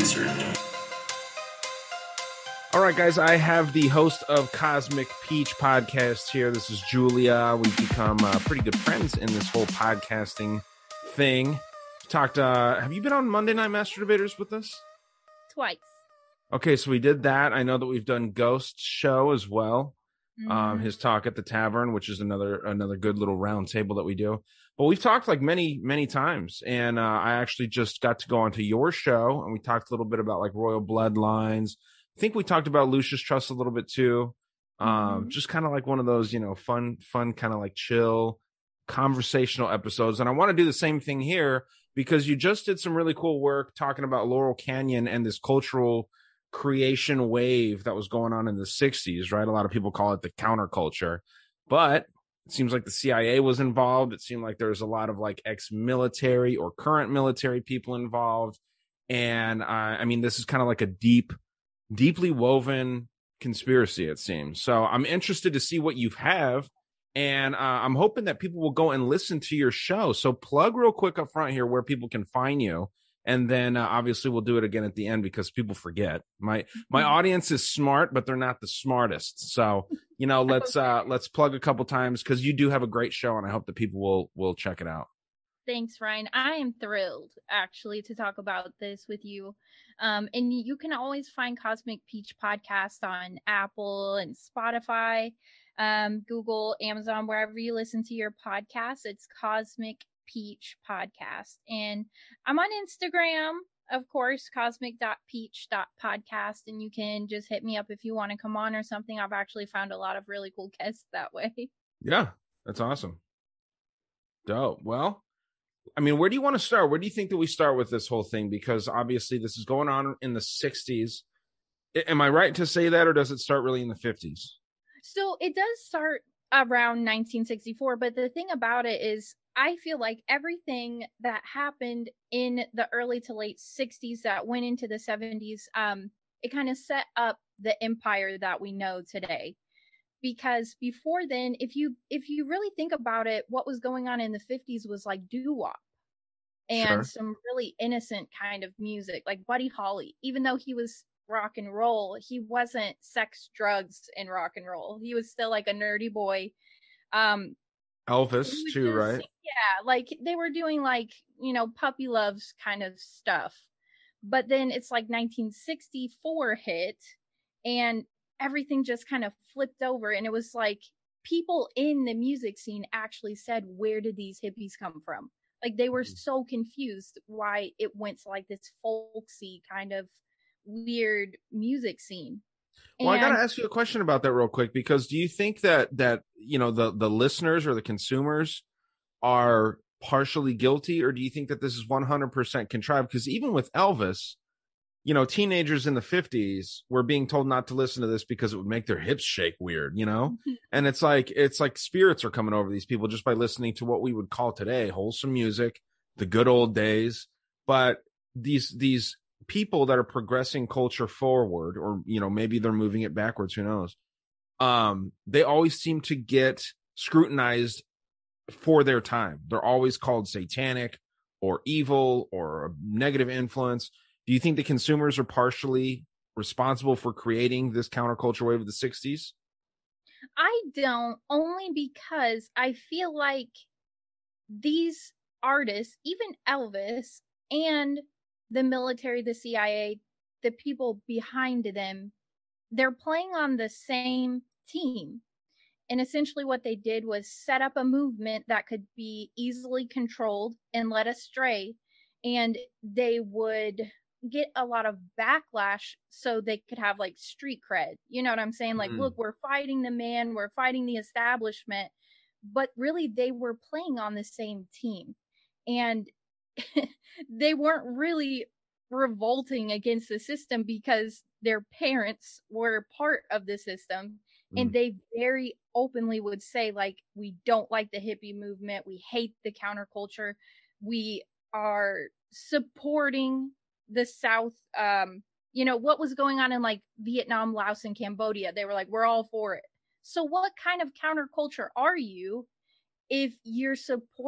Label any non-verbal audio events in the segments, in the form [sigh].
Answered. All right, guys, I have the host of Cosmic Peach podcast here. This is Julia. We've become uh, pretty good friends in this whole podcasting thing. Talked, uh, have you been on Monday Night Master Debaters with us? Twice. Okay, so we did that. I know that we've done Ghost Show as well. Um, Mhm. his talk at the tavern, which is another another good little round table that we do. But we've talked like many many times, and uh, I actually just got to go onto your show, and we talked a little bit about like royal bloodlines. I think we talked about Lucius Trust a little bit too. Um, Mhm. just kind of like one of those, you know, fun, fun, kind of like chill, conversational episodes. And I want to do the same thing here because you just did some really cool work talking about Laurel Canyon and this cultural creation wave that was going on in the 60s, right? A lot of people call it the counterculture, but it seems like the CIA was involved. It seemed like there was a lot of like ex military or current military people involved. And I mean, this is kind of like a deep, deeply woven conspiracy, it seems. So I'm interested to see what you have. And uh, I'm hoping that people will go and listen to your show. So plug real quick up front here where people can find you and then uh, obviously we'll do it again at the end because people forget my my audience is smart but they're not the smartest so you know [laughs] let's uh let's plug a couple times because you do have a great show and i hope that people will will check it out Thanks, Ryan. I am thrilled actually to talk about this with you. Um, and you can always find Cosmic Peach podcast on Apple and Spotify, um, Google, Amazon, wherever you listen to your podcast. It's Cosmic Peach Podcast. And I'm on Instagram, of course, cosmic.peach.podcast. And you can just hit me up if you want to come on or something. I've actually found a lot of really cool guests [laughs] that way. yeah that's awesome dope well i mean where do you want to start where do you think that we start with this whole thing because obviously this is going on in the 60s am i right to say that or does it start really in the 50s So it does start around 1964, but the thing about it is, I feel like everything that happened in the early to late 60s that went into the 70s, um, it kind of set up the empire that we know today. Because before then, if you if you really think about it, what was going on in the 50s was like doo wop and Sure. some really innocent kind of music, like Buddy Holly. Even though he was rock and roll, he wasn't sex, drugs, and rock and roll. He was still like a nerdy boy. Um, elvis too just- right Yeah, like they were doing like you know puppy loves kind of stuff. But then it's like 1964 hit, and everything just kind of flipped over, and it was like people in the music scene actually said, "Where did these hippies come from?" Like they were Mhm. so confused why it went to like this folksy kind of weird music scene. Well, I got to ask you a question about that real quick because do you think that that you know the the listeners or the consumers are partially guilty, or do you think that this is one hundred percent contrived? Because even with Elvis, you know, teenagers in the fifties were being told not to listen to this because it would make their hips shake weird, you know. [laughs] and it's like it's like spirits are coming over these people just by listening to what we would call today wholesome music, the good old days. But these these people that are progressing culture forward or you know maybe they're moving it backwards who knows um they always seem to get scrutinized for their time. They're always called satanic or evil or a negative influence. Do you think the consumers are partially responsible for creating this counterculture wave of the 60s? I don't, only because I feel like these artists, even Elvis and the military, the CIA, the people behind them, they're playing on the same team. And essentially, what they did was set up a movement that could be easily controlled and led astray. And they would get a lot of backlash so they could have like street cred. You know what I'm saying? Like, Mm. look, we're fighting the man, we're fighting the establishment. But really, they were playing on the same team. And [laughs] they weren't really revolting against the system because their parents were part of the system and Mm. they very openly would say like we don't like the hippie movement. We hate the counterculture. We are supporting the south um you know what was going on in like vietnam laos and cambodia. They were like we're all for it. So what kind of counterculture are you if you're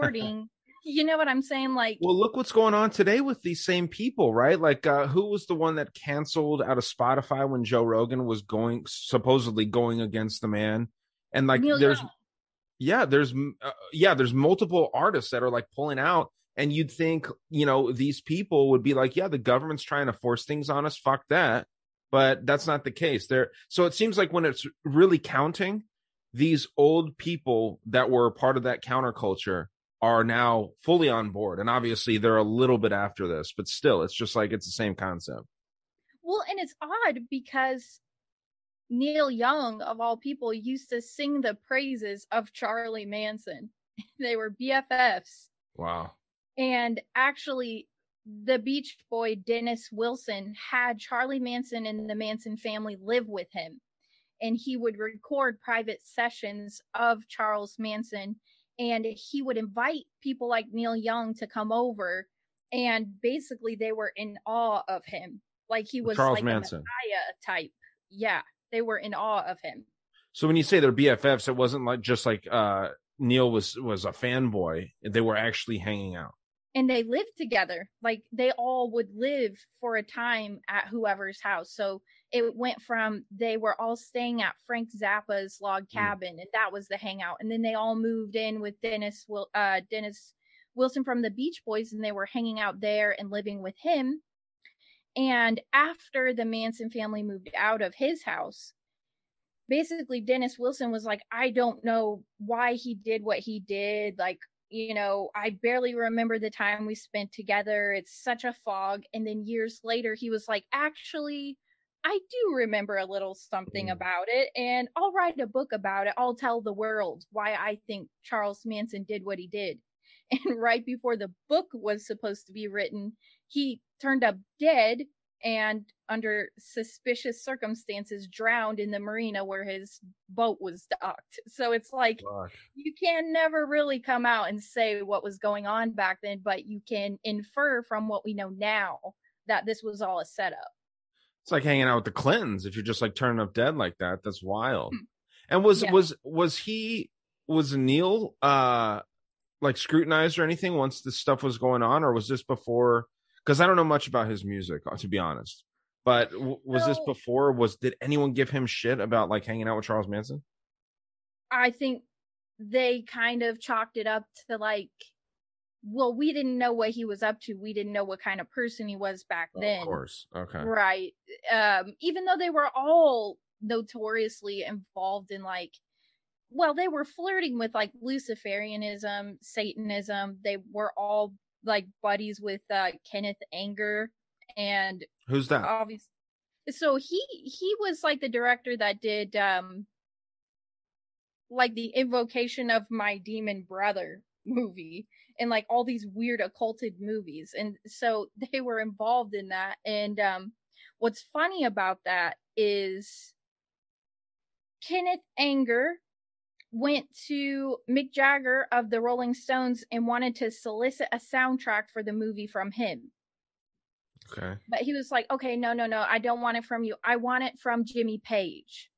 [laughs] supporting you know what i'm saying like Well, look what's going on today with these same people, right? Like, uh, who was the one that canceled out of Spotify when Joe Rogan was going supposedly going against the man? And like, Neil there's Young. yeah, there's uh, yeah, there's multiple artists that are like pulling out, and you'd think you know these people would be like, yeah, the government's trying to force things on us, fuck that, but that's not the case. There, so it seems like when it's really counting, these old people that were part of that counterculture are now fully on board, and obviously they're a little bit after this, but still, it's just like it's the same concept. Well, and it's odd because Neil Young, of all people, used to sing the praises of Charlie Manson. [laughs] they were BFFs. Wow. And actually, the Beach Boy, Dennis Wilson, had Charlie Manson and the Manson family live with him. And he would record private sessions of Charles Manson. And he would invite people like Neil Young to come over. And basically, they were in awe of him. Like he was Charles like Manson. type. Yeah, they were in awe of him. So when you say they're BFFs, it wasn't like just like uh Neil was was a fanboy; they were actually hanging out. and they lived together like they all would live for a time at whoever's house so it went from they were all staying at frank zappa's log cabin and that was the hangout and then they all moved in with dennis Wil- uh dennis wilson from the beach boys and they were hanging out there and living with him and after the manson family moved out of his house basically dennis wilson was like i don't know why he did what he did like you know, I barely remember the time we spent together. It's such a fog. And then years later, he was like, actually, I do remember a little something Mm. about it, and I'll write a book about it. I'll tell the world why I think Charles Manson did what he did. [laughs] And right before the book was supposed to be written, he turned up dead and under suspicious circumstances drowned in the marina where his boat was docked. So it's like you can never really come out and say what was going on back then, but you can infer from what we know now that this was all a setup. It's like hanging out with the Clintons if you're just like turning up dead like that. That's wild. And was Yeah. was was he was Neil uh like scrutinized or anything once this stuff was going on, or was this before? Because I don't know much about his music, uh, to be honest. But w- was this before? Was did anyone give him shit about like hanging out with Charles Manson? I think they kind of chalked it up to like, well, we didn't know what he was up to. We didn't know what kind of person he was back then. Of course. Okay. Right. Um, even though they were all notoriously involved in like, well, they were flirting with like Luciferianism, Satanism. They were all like buddies with uh, Kenneth Anger and Who's that? obviously. So he he was like the director that did um like the invocation of my demon brother movie and like all these weird occulted movies and so [laughs] they were involved in that and um what's funny about that is Kenneth Anger went to Mick Jagger of the Rolling Stones and wanted to solicit a soundtrack for the movie from him Okay. but he was like, okay, no, no, no, I don't want it from you. I want it from Jimmy Page.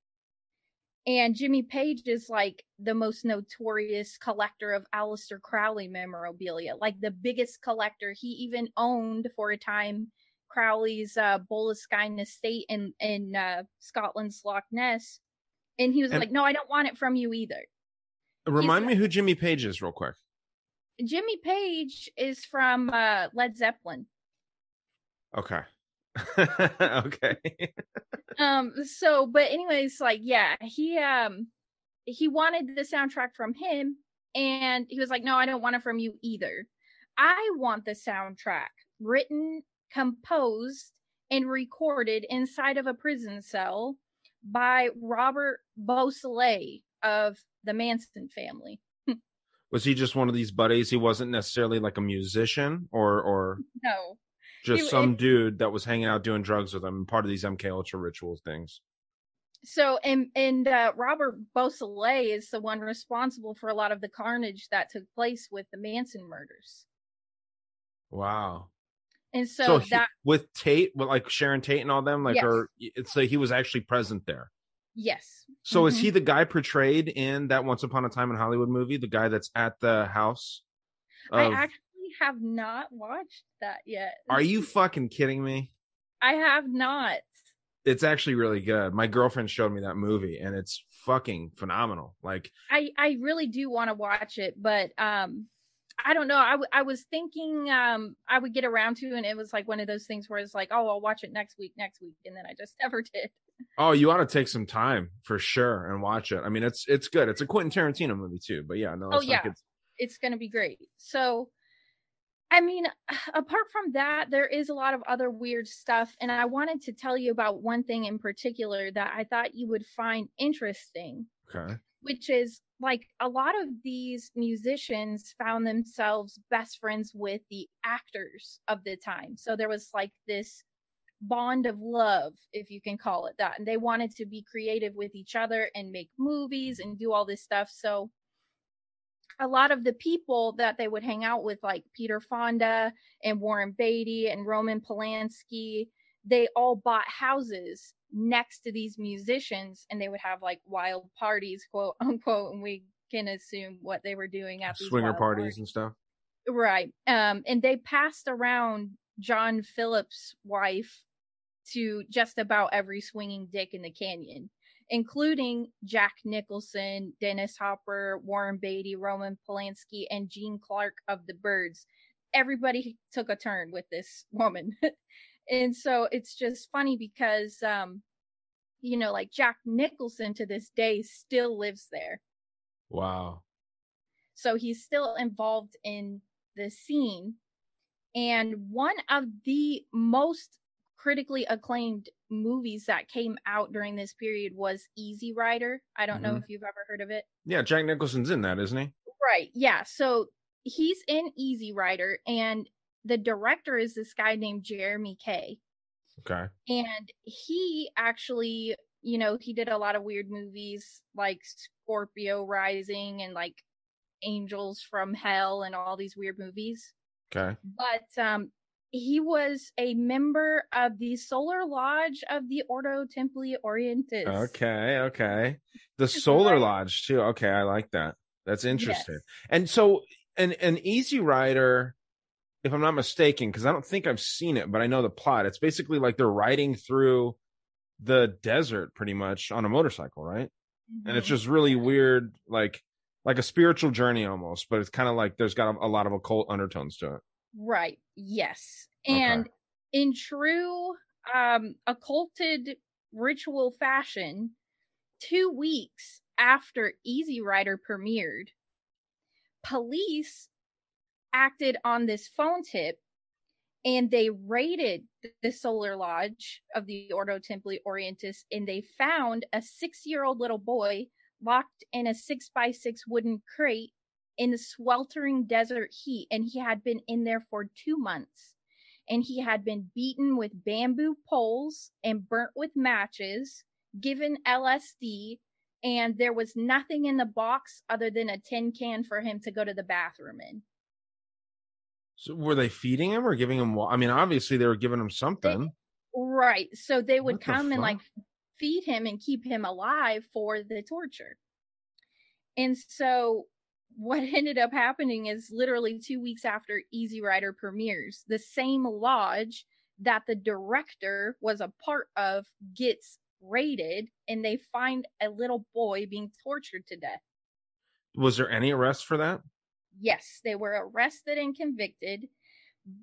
And Jimmy Page is like the most notorious collector of Aleister Crowley memorabilia, like the biggest collector. He even owned for a time Crowley's uh, Boleskine estate in in uh, Scotland's Loch Ness, and he was And- like, "No, I don't want it from you either." Remind me who Jimmy Page is, real quick. Jimmy Page is from uh, Led Zeppelin. Okay. [laughs] okay. um so but anyways like yeah he um he wanted the soundtrack from him and he was like no i don't want it from you either i want the soundtrack written composed and recorded inside of a prison cell by robert beausoleil of the manson family [laughs] Was he just one of these buddies? He wasn't necessarily like a musician or or no just some it- dude that was hanging out doing drugs with him, part of these MK Ultra rituals things. so and and uh robert beausoleil is the one responsible for a lot of the carnage that took place with the manson murders Wow. and so, So, he- that with Tate, with like Sharon Tate and all them, like, Yes. or it's like he was actually present there. yes So is Mhm. he the guy portrayed in that Once Upon a Time in Hollywood movie? The guy that's at the house? I Of, actually have not watched that yet. are you fucking kidding me? I have not. It's actually really good. My girlfriend showed me that movie, and it's fucking phenomenal. Like, I I really do want to watch it, but um, I don't know. I, w- I was thinking um I would get around to, and it was like one of those things where it's like, oh, I'll watch it next week, next week, and then I just [laughs] never did. oh, you ought to take some time for sure and watch it. I mean, it's it's good. It's a Quentin Tarantino movie too. But yeah, no, Oh, it's yeah. it's It's gonna be great. So. I mean, [sighs] apart from that, there is a lot of other weird stuff. And I wanted to tell you about one thing in particular that I thought you would find interesting. okay. which is like a lot of these musicians found themselves best friends with the actors of the time. So there was like this bond of love, if you can call it that. And they wanted to be creative with each other and make movies and do all this stuff. So a lot of the people that they would hang out with, like Peter Fonda and Warren Beatty and Roman Polanski, they all bought houses next to these musicians and they would have like wild parties, quote [laughs] unquote, and we can assume what they were doing at these Swinger wild parties and stuff. Right. Um, and they passed around John Phillips' wife to just about every swinging dick in the canyon, including Jack Nicholson, Dennis Hopper, Warren Beatty, Roman Polanski, and Gene Clark of the Byrds. Everybody took a turn with this woman. [laughs] and so it's just funny because, um, you know, like Jack Nicholson to this day still lives there. Wow. So he's still involved in the scene. And one of the most critically acclaimed movies that came out during this period was Easy Rider. I don't know Mhm. if you've ever heard of it. Yeah, Jack Nicholson's in that, isn't he? Right. Yeah. So he's in Easy Rider, and the director is this guy named Jeremy Kay. Okay. and he actually you know he did a lot of weird movies like scorpio rising and like angels from hell and all these weird movies Okay. but um he was a member of the solar lodge of the ordo templi orientis Okay. Okay. The Solar Lodge too. Okay, I like that. That's interesting. Yes. And so, an an Easy Rider, if I'm not mistaken, because I don't think I've seen it, but I know the plot. It's basically like they're riding through the desert, pretty much on a motorcycle, right? And it's Mhm. just really weird, like like a spiritual journey almost. But it's kind of like there's got a, a lot of occult undertones to it. Right. Yes. Okay. And in true um occulted ritual fashion, two weeks after Easy Rider premiered, police acted on this phone tip and they raided the Solar Lodge of the Ordo Templi Orientis and they found a six year old little boy locked in a six by six wooden crate in the sweltering desert heat and he had been in there for two months and he had been beaten with bamboo poles and burnt with matches given lsd and there was nothing in the box other than a tin can for him to go to the bathroom in So were they feeding him or giving him? I mean, obviously they were giving him something. right so they would What the come and like feed him and keep him alive for the torture. And so what [laughs] ended up happening is literally two weeks after Easy Rider premieres, the same lodge that the director was a part of gets raided and they find a little boy being tortured to death. Was there any arrest for that? Yes, they were arrested and convicted,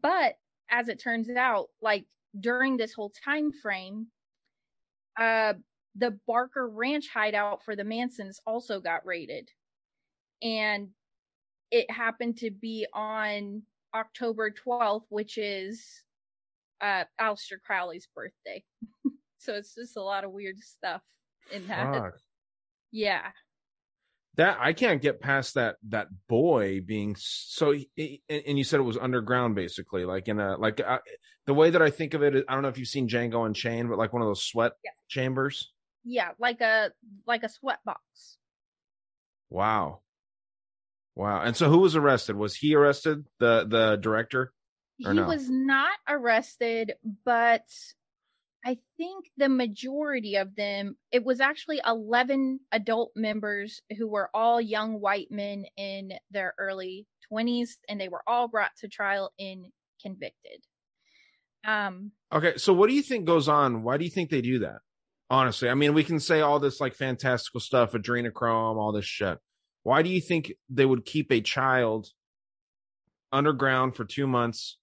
but as it turns out, like during this whole time frame, uh the Barker Ranch hideout for the Mansons also got raided. And it happened to be on October 12th, which is uh Aleister Crowley's birthday. [laughs] so it's just a lot of weird stuff in that. Fuck. Yeah. That I can't get past that that boy being so. he- And you said it was underground, basically, like in a like uh, the way that I think of it I don't know if you've seen Django Unchained, but like one of those sweat Yeah. chambers. Yeah, like a like a sweat box. Wow, wow. And so, who was arrested? Was he arrested? The the director? Or he no? was not arrested, but I think the majority of them, it was actually 11 adult members who were all young white men in their early 20s, and they were all brought to trial and convicted. Um, Okay, so what do you think goes on? Why do you think they do that? Honestly, I mean, we can say all this like fantastical stuff, adrenochrome, all this shit. Why do you think they would keep a child underground for two months?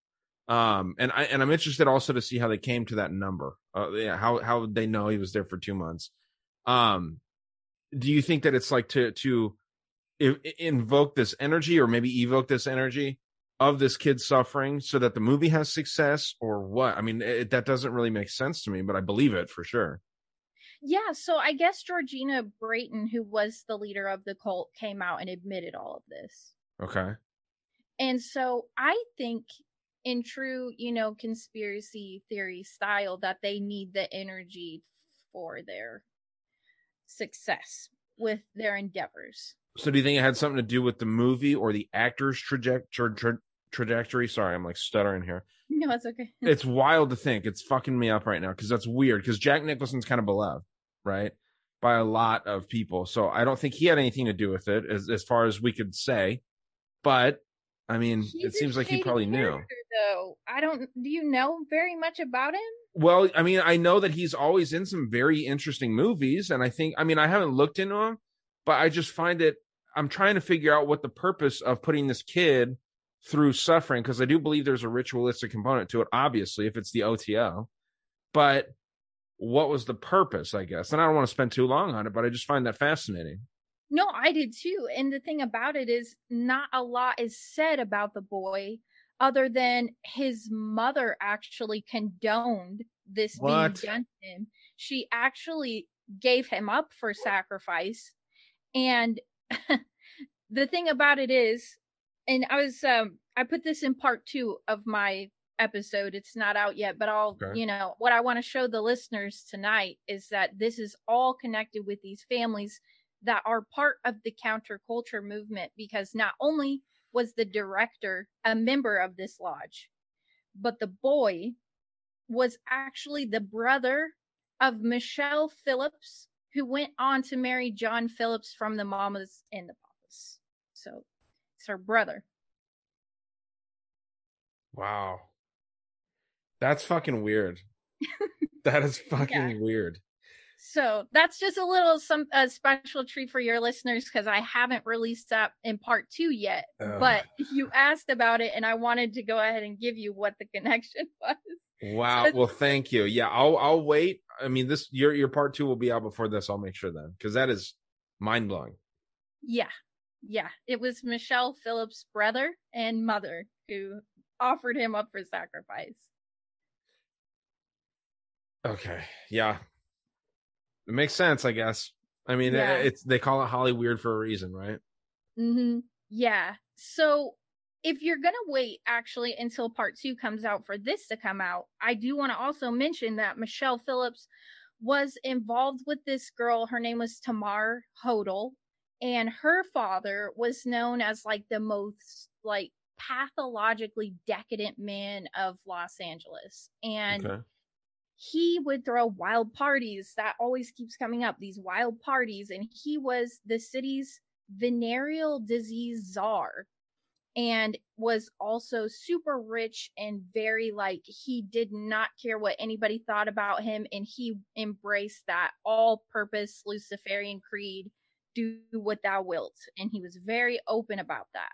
Um, and I and I'm interested also to see how they came to that number. Uh, yeah, how how they know he was there for two months. Um, do you think that it's like to to invoke this energy or maybe evoke this energy of this kid suffering so that the movie has success or what i mean it, that doesn't really make sense to me but i believe it for sure yeah, so I guess Georgina Brayton, who was the leader of the cult, came out and admitted all of this. okay And so I think in true, you know, conspiracy theory style that they need the energy for their success with their endeavors. so do you think it had something to do with the movie or the actor's traje- tra- tra- trajectory sorry i'm like stuttering here [laughs] No, it's okay. [laughs] it's wild to think it's fucking me up right now because that's weird because jack nicholson's kind of beloved right by a lot of people so i don't think he had anything to do with it as, as far as we could say but i mean He's it seems like he probably knew Though I don't. Do you know very much about him? Well, I mean, I know that he's always in some very interesting movies, and I think, I mean, I haven't looked into him, but I just find it. I'm trying to figure out what the purpose of putting this kid through suffering, because I do believe there's a ritualistic component to it. Obviously, if it's the OTO, but what was the purpose? I guess, and I don't want to spend too long on it, but I just find that fascinating. No, I did too. And the thing about it is, not a lot is said about the boy, other than his mother actually condoned this What? being done to him. She actually gave him up for sacrifice. And [laughs] the thing about it is, and I was, um, I put this in part two of my episode. It's not out yet, but I'll, Okay. you know, what I want to show the listeners tonight is that this is all connected with these families that are part of the counterculture movement because not only was the director a member of this lodge, but the boy was actually the brother of Michelle Phillips, who went on to marry John Phillips from the Mamas and the Papas. So it's her brother. Wow, that's fucking weird. [laughs] that is fucking weird. So that's just a little some a special treat for your listeners because I haven't released that in part two yet. Ugh. But you asked about it, and I wanted to go ahead and give you what the connection [laughs] was. Wow. Well, thank you. Yeah, I'll I'll wait. I mean, this your your part two will be out before this. I'll make sure then because that is mind blowing. Yeah, yeah. It was Michelle Phillips' brother and mother who offered him up for sacrifice. Okay. Yeah. It makes sense, I guess. I mean, Yeah. it's they call it Holly weird for a reason, right? Mm-hmm. Yeah. So if you're gonna wait actually until part two comes out for this to come out, I do want to also mention that Michelle Phillips was involved with this girl. Her name was Tamar Hodel, and her father was known as like the most like pathologically decadent man of Los Angeles. And Okay. he would throw wild parties that always keeps coming up these wild parties and he was the city's venereal disease czar and was also super rich and very like he did not care what anybody thought about him and he embraced that all purpose luciferian creed do what thou wilt and he was very open about that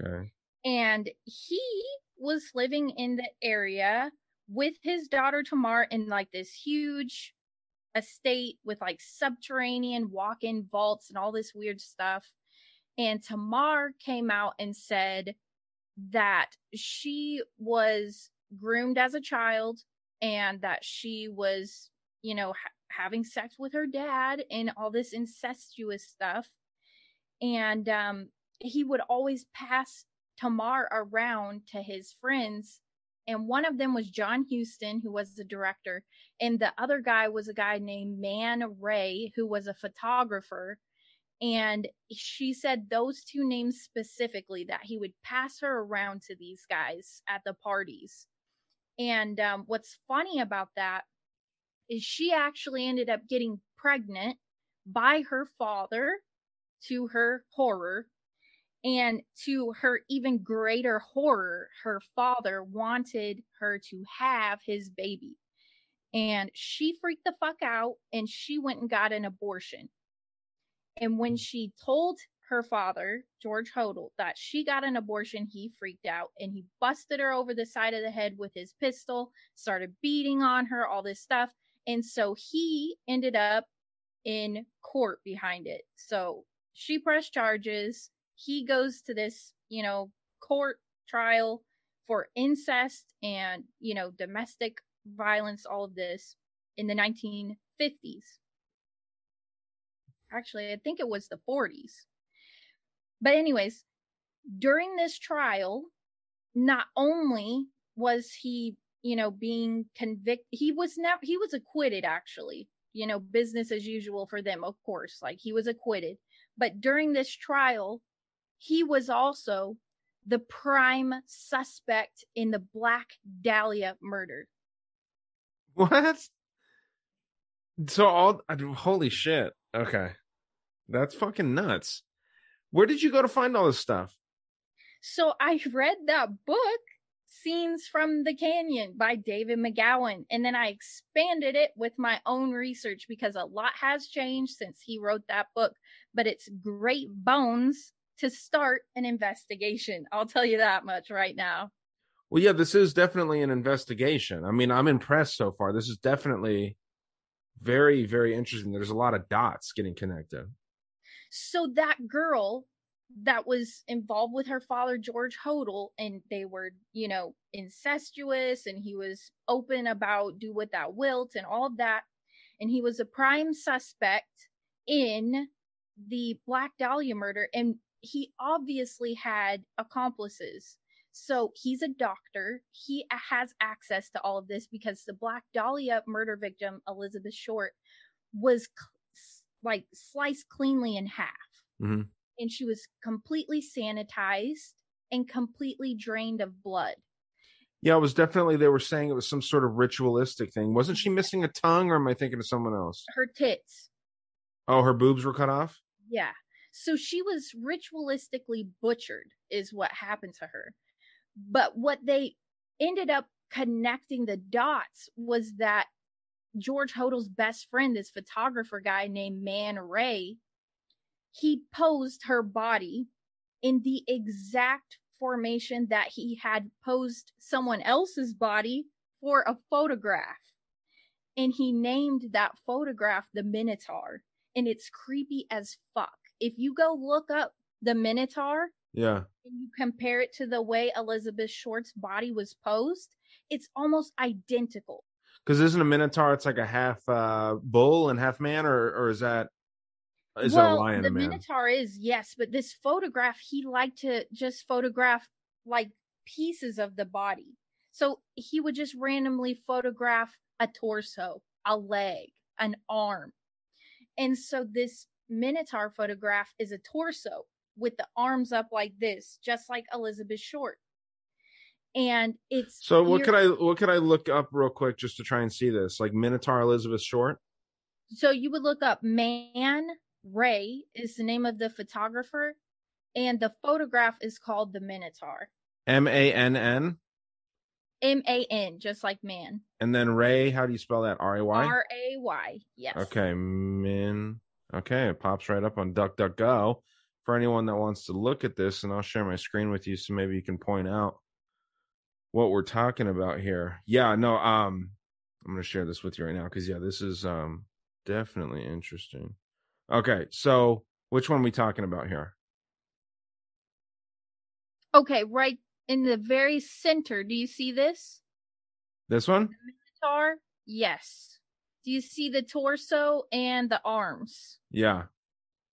Okay. and he was living in the area with his daughter Tamar in like this huge estate with like subterranean walk-in vaults and all this weird stuff. And Tamar came out and said that she was groomed as a child and that she was, you know, having sex with her dad and all this incestuous stuff. And um he would always pass Tamar around to his friends. And one of them was John Huston, who was the director. And the other guy was a guy named Man Ray, who was a photographer. And she said those two names specifically that he would pass her around to these guys at the parties. And um, what's funny about that is she actually ended up getting pregnant by her father to her horror and to her even greater horror, her father wanted her to have his baby. And she freaked the fuck out and she went and got an abortion. And when she told her father, George Hodel, that she got an abortion, he freaked out and he busted her over the side of the head with his pistol, started beating on her, all this stuff. And so he ended up in court behind it. So she pressed charges he goes to this, you know, court trial for incest and, you know, domestic violence, all of this in the 1950s. Actually, I think it was the 40s. But, anyways, during this trial, not only was he, you know, being convicted, he was never, he was acquitted actually, you know, business as usual for them, of course, like he was acquitted. But during this trial, he was also the prime suspect in the Black Dahlia murder. What? So all holy shit. Okay. That's fucking nuts. Where did you go to find all this stuff? So I read that book, Scenes from the Canyon by David McGowan, and then I expanded it with my own research because a lot has changed since he wrote that book. But it's great bones to start an investigation. I'll tell you that much right now. Well, yeah, this is definitely an investigation. I mean, I'm impressed so far. This is definitely very, very interesting. There's a lot of dots getting connected. So that girl that was involved with her father, George Hodel, and they were, you know, incestuous, and he was open about do what thou wilt and all of that. And he was a prime suspect in the Black Dahlia murder. And he obviously had accomplices. So he's a doctor. He has access to all of this because the Black Dahlia murder victim, Elizabeth Short, was like sliced cleanly in half. Mm-hmm. And she was completely sanitized and completely drained of blood. Yeah, it was definitely, they were saying it was some sort of ritualistic thing. Wasn't she missing a tongue or am I thinking of someone else? Her tits. Oh, her boobs were cut off? Yeah. So she was ritualistically butchered, is what happened to her. But what they ended up connecting the dots was that George Hodel's best friend, this photographer guy named Man Ray, he posed her body in the exact formation that he had posed someone else's body for a photograph. And he named that photograph the Minotaur. And it's creepy as fuck if you go look up the Minotaur, yeah, and you compare it to the way Elizabeth Short's body was posed, it's almost identical. Because isn't a Minotaur? It's like a half uh, bull and half man, or or is that is well, that a lion? The man? Minotaur is yes, but this photograph he liked to just photograph like pieces of the body. So he would just randomly photograph a torso, a leg, an arm. And so this Minotaur photograph is a torso with the arms up like this, just like Elizabeth Short. and it's So what could I what could I look up real quick just to try and see this? Like Minotaur Elizabeth Short? so you would look up man ray is the name of the photographer and the photograph is called the minotaur M A N N m-a-n just like man and then Ray, how do you spell that? R A Y? r-a-y yes Okay, Min. Okay, it pops right up on DuckDuckGo for anyone that wants to look at this, and I'll share my screen with you so maybe you can point out what we're talking about here. Yeah, no, um, I'm gonna share this with you right now because yeah, this is um definitely interesting. Okay, so which one are we talking about here? okay right in the very center do you see this This one? minotaur yes do you see the torso and the arms Yeah.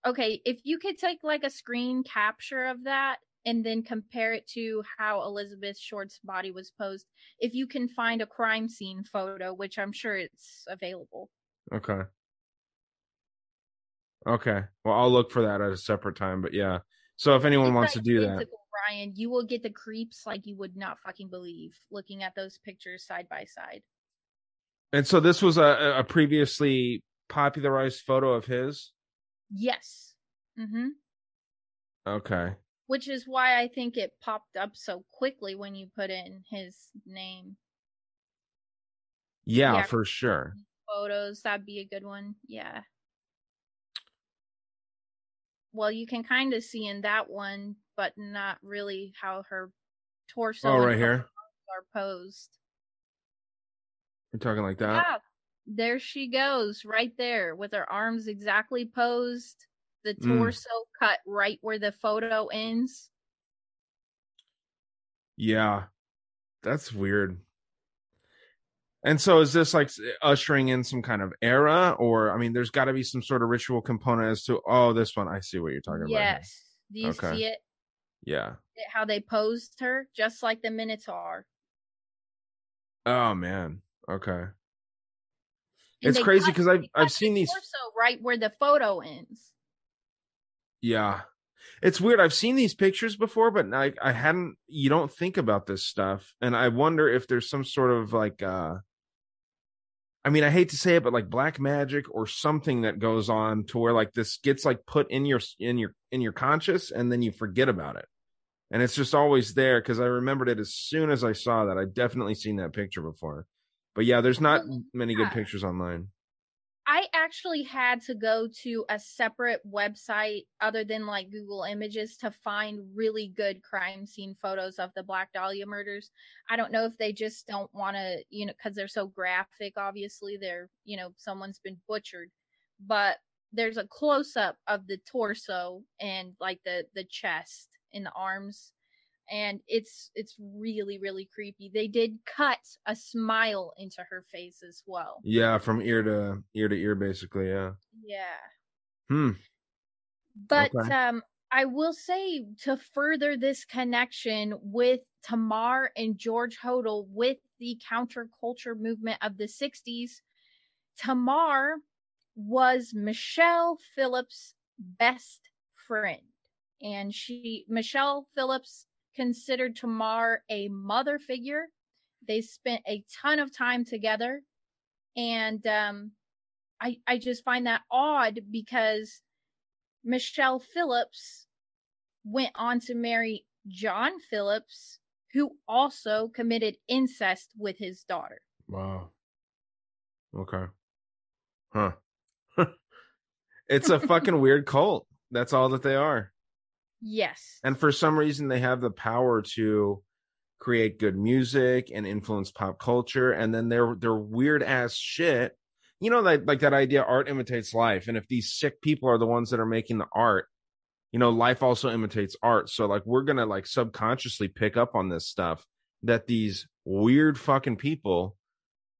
okay if you could take like a screen capture of that and then compare it to how elizabeth short's body was posed if you can find a crime scene photo which i'm sure it's available Okay. Okay. Well, I'll look for that at a separate time, but yeah. So if anyone It's wants to do that, Ryan, you will get the creeps like you would not fucking believe looking at those pictures side by side. and so this was a, a previously popularized photo of his. Yes. Mm-hmm. Okay. Which is why I think it popped up so quickly when you put in his name. Yeah, Yeah. for sure. Photos, that'd be a good one. Yeah. Well, you can kind of see in that one, but not really how her torso Oh, right here. arms are posed. We're talking like that. Yeah, there she goes, right there, with her arms exactly posed, the Mm. torso cut right where the photo ends. Yeah. That's weird. And so is this like ushering in some kind of era or I mean there's got to be some sort of ritual component as to oh this one I see what you're talking about. Yes. Do you Okay. see it? Yeah. How they posed her, just like the Minotaur. Oh man. Okay. And It's crazy 'cause I've- I've seen these- so right where the photo ends. Yeah. It's weird. I've seen these pictures before, but I I hadn't you don't think about this stuff. And I wonder if there's some sort of like uh I mean, I hate to say it, but like black magic or something that goes on to where like this gets like put in your in your in your conscious and then you forget about it. And it's just always there because I remembered it as soon as I saw that. I definitely seen that picture before. But yeah, there's not many good pictures online. I actually had to go to a separate website other than like Google Images to find really good crime scene photos of the Black Dahlia murders. I don't know if they just don't want to, you know, because they're so graphic. Obviously, they're, you know, someone's been butchered, but there's a close up of the torso and like the the chest and the arms and it's it's really really creepy they did cut a smile into her face as well Yeah, from ear to ear to ear basically, yeah. yeah Hmm. But Okay. um I will say to further this connection with Tamar and George Hodel with the counterculture movement of the 60s, Tamar was Michelle Phillips' best friend. And she Michelle Phillips considered Tamar a mother figure. They spent a ton of time together. And um I I just find that odd because Michelle Phillips went on to marry John Phillips, who also committed incest with his daughter. Wow. Okay. Huh. [laughs] it's a fucking weird cult. That's all that they are. Yes. And for some reason they have the power to create good music and influence pop culture and then they're they're weird ass shit. You know like like that idea art imitates life and if these sick people are the ones that are making the art, you know, life also imitates art. So like we're to like subconsciously pick up on this stuff that these weird fucking people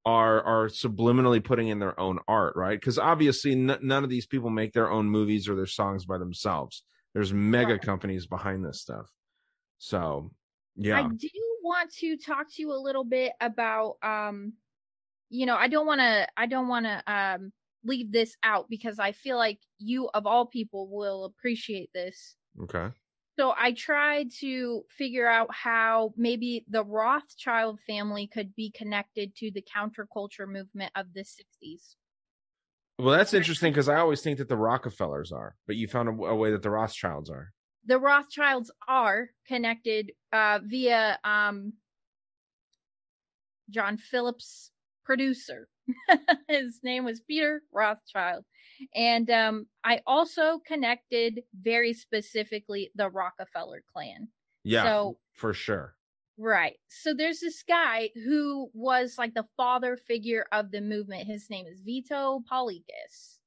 are are subliminally putting in their own art, right? Because obviously n- none of these people make their own movies or their songs by themselves. There's mega Right. companies behind this stuff. So yeah. I do want to talk to you a little bit about um you know, I don't want to I don't want to um leave this out because I feel like you of all people will appreciate this. okay, So I tried to figure out how maybe the Rothschild family could be connected to the counterculture movement of the 60s. Well, that's interesting because I always think that the Rockefellers are, but you found a, a way that the Rothschilds are. The Rothschilds are connected uh, via um, John Phillips' producer. [laughs] His name was Peter Rothschild. And um, I also connected very specifically the Rockefeller clan. Yeah, So- for sure. Right. So there's this guy who was like the father figure of the movement. His name is Vito Paulekas.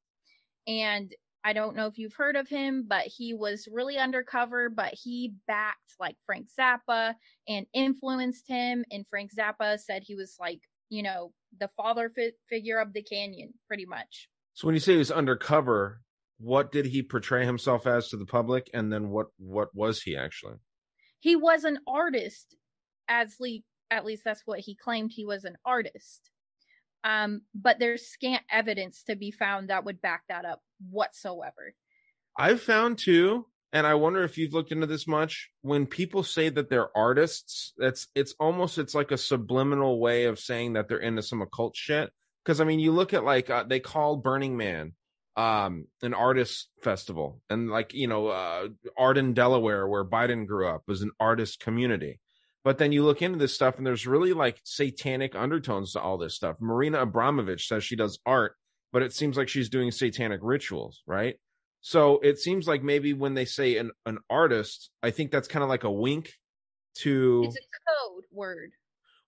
And I don't know if you've heard of him, but he was really undercover, but he backed like Frank Zappa and influenced him. And Frank Zappa said he was like, you know, the father fi- figure of the canyon, pretty much. So when you say he was undercover, what did he portray himself as to the public, and then what what was he actually? He was an artist, as le- at least that's what he claimed he was an artist. Um, but there's scant evidence to be found that would back that up whatsoever. I've found too, and I wonder if you've looked into this much. When people say that they're artists, that's it's almost it's like a subliminal way of saying that they're into some occult shit. Because I mean, you look at like uh, they call Burning Man um an artist festival and like you know uh arden delaware where biden grew up was an artist community but then you look into this stuff and there's really like satanic undertones to all this stuff marina abramovic says she does art but it seems like she's doing satanic rituals right so it seems like maybe when they say an, an artist i think that's kind of like a wink to It's a code word.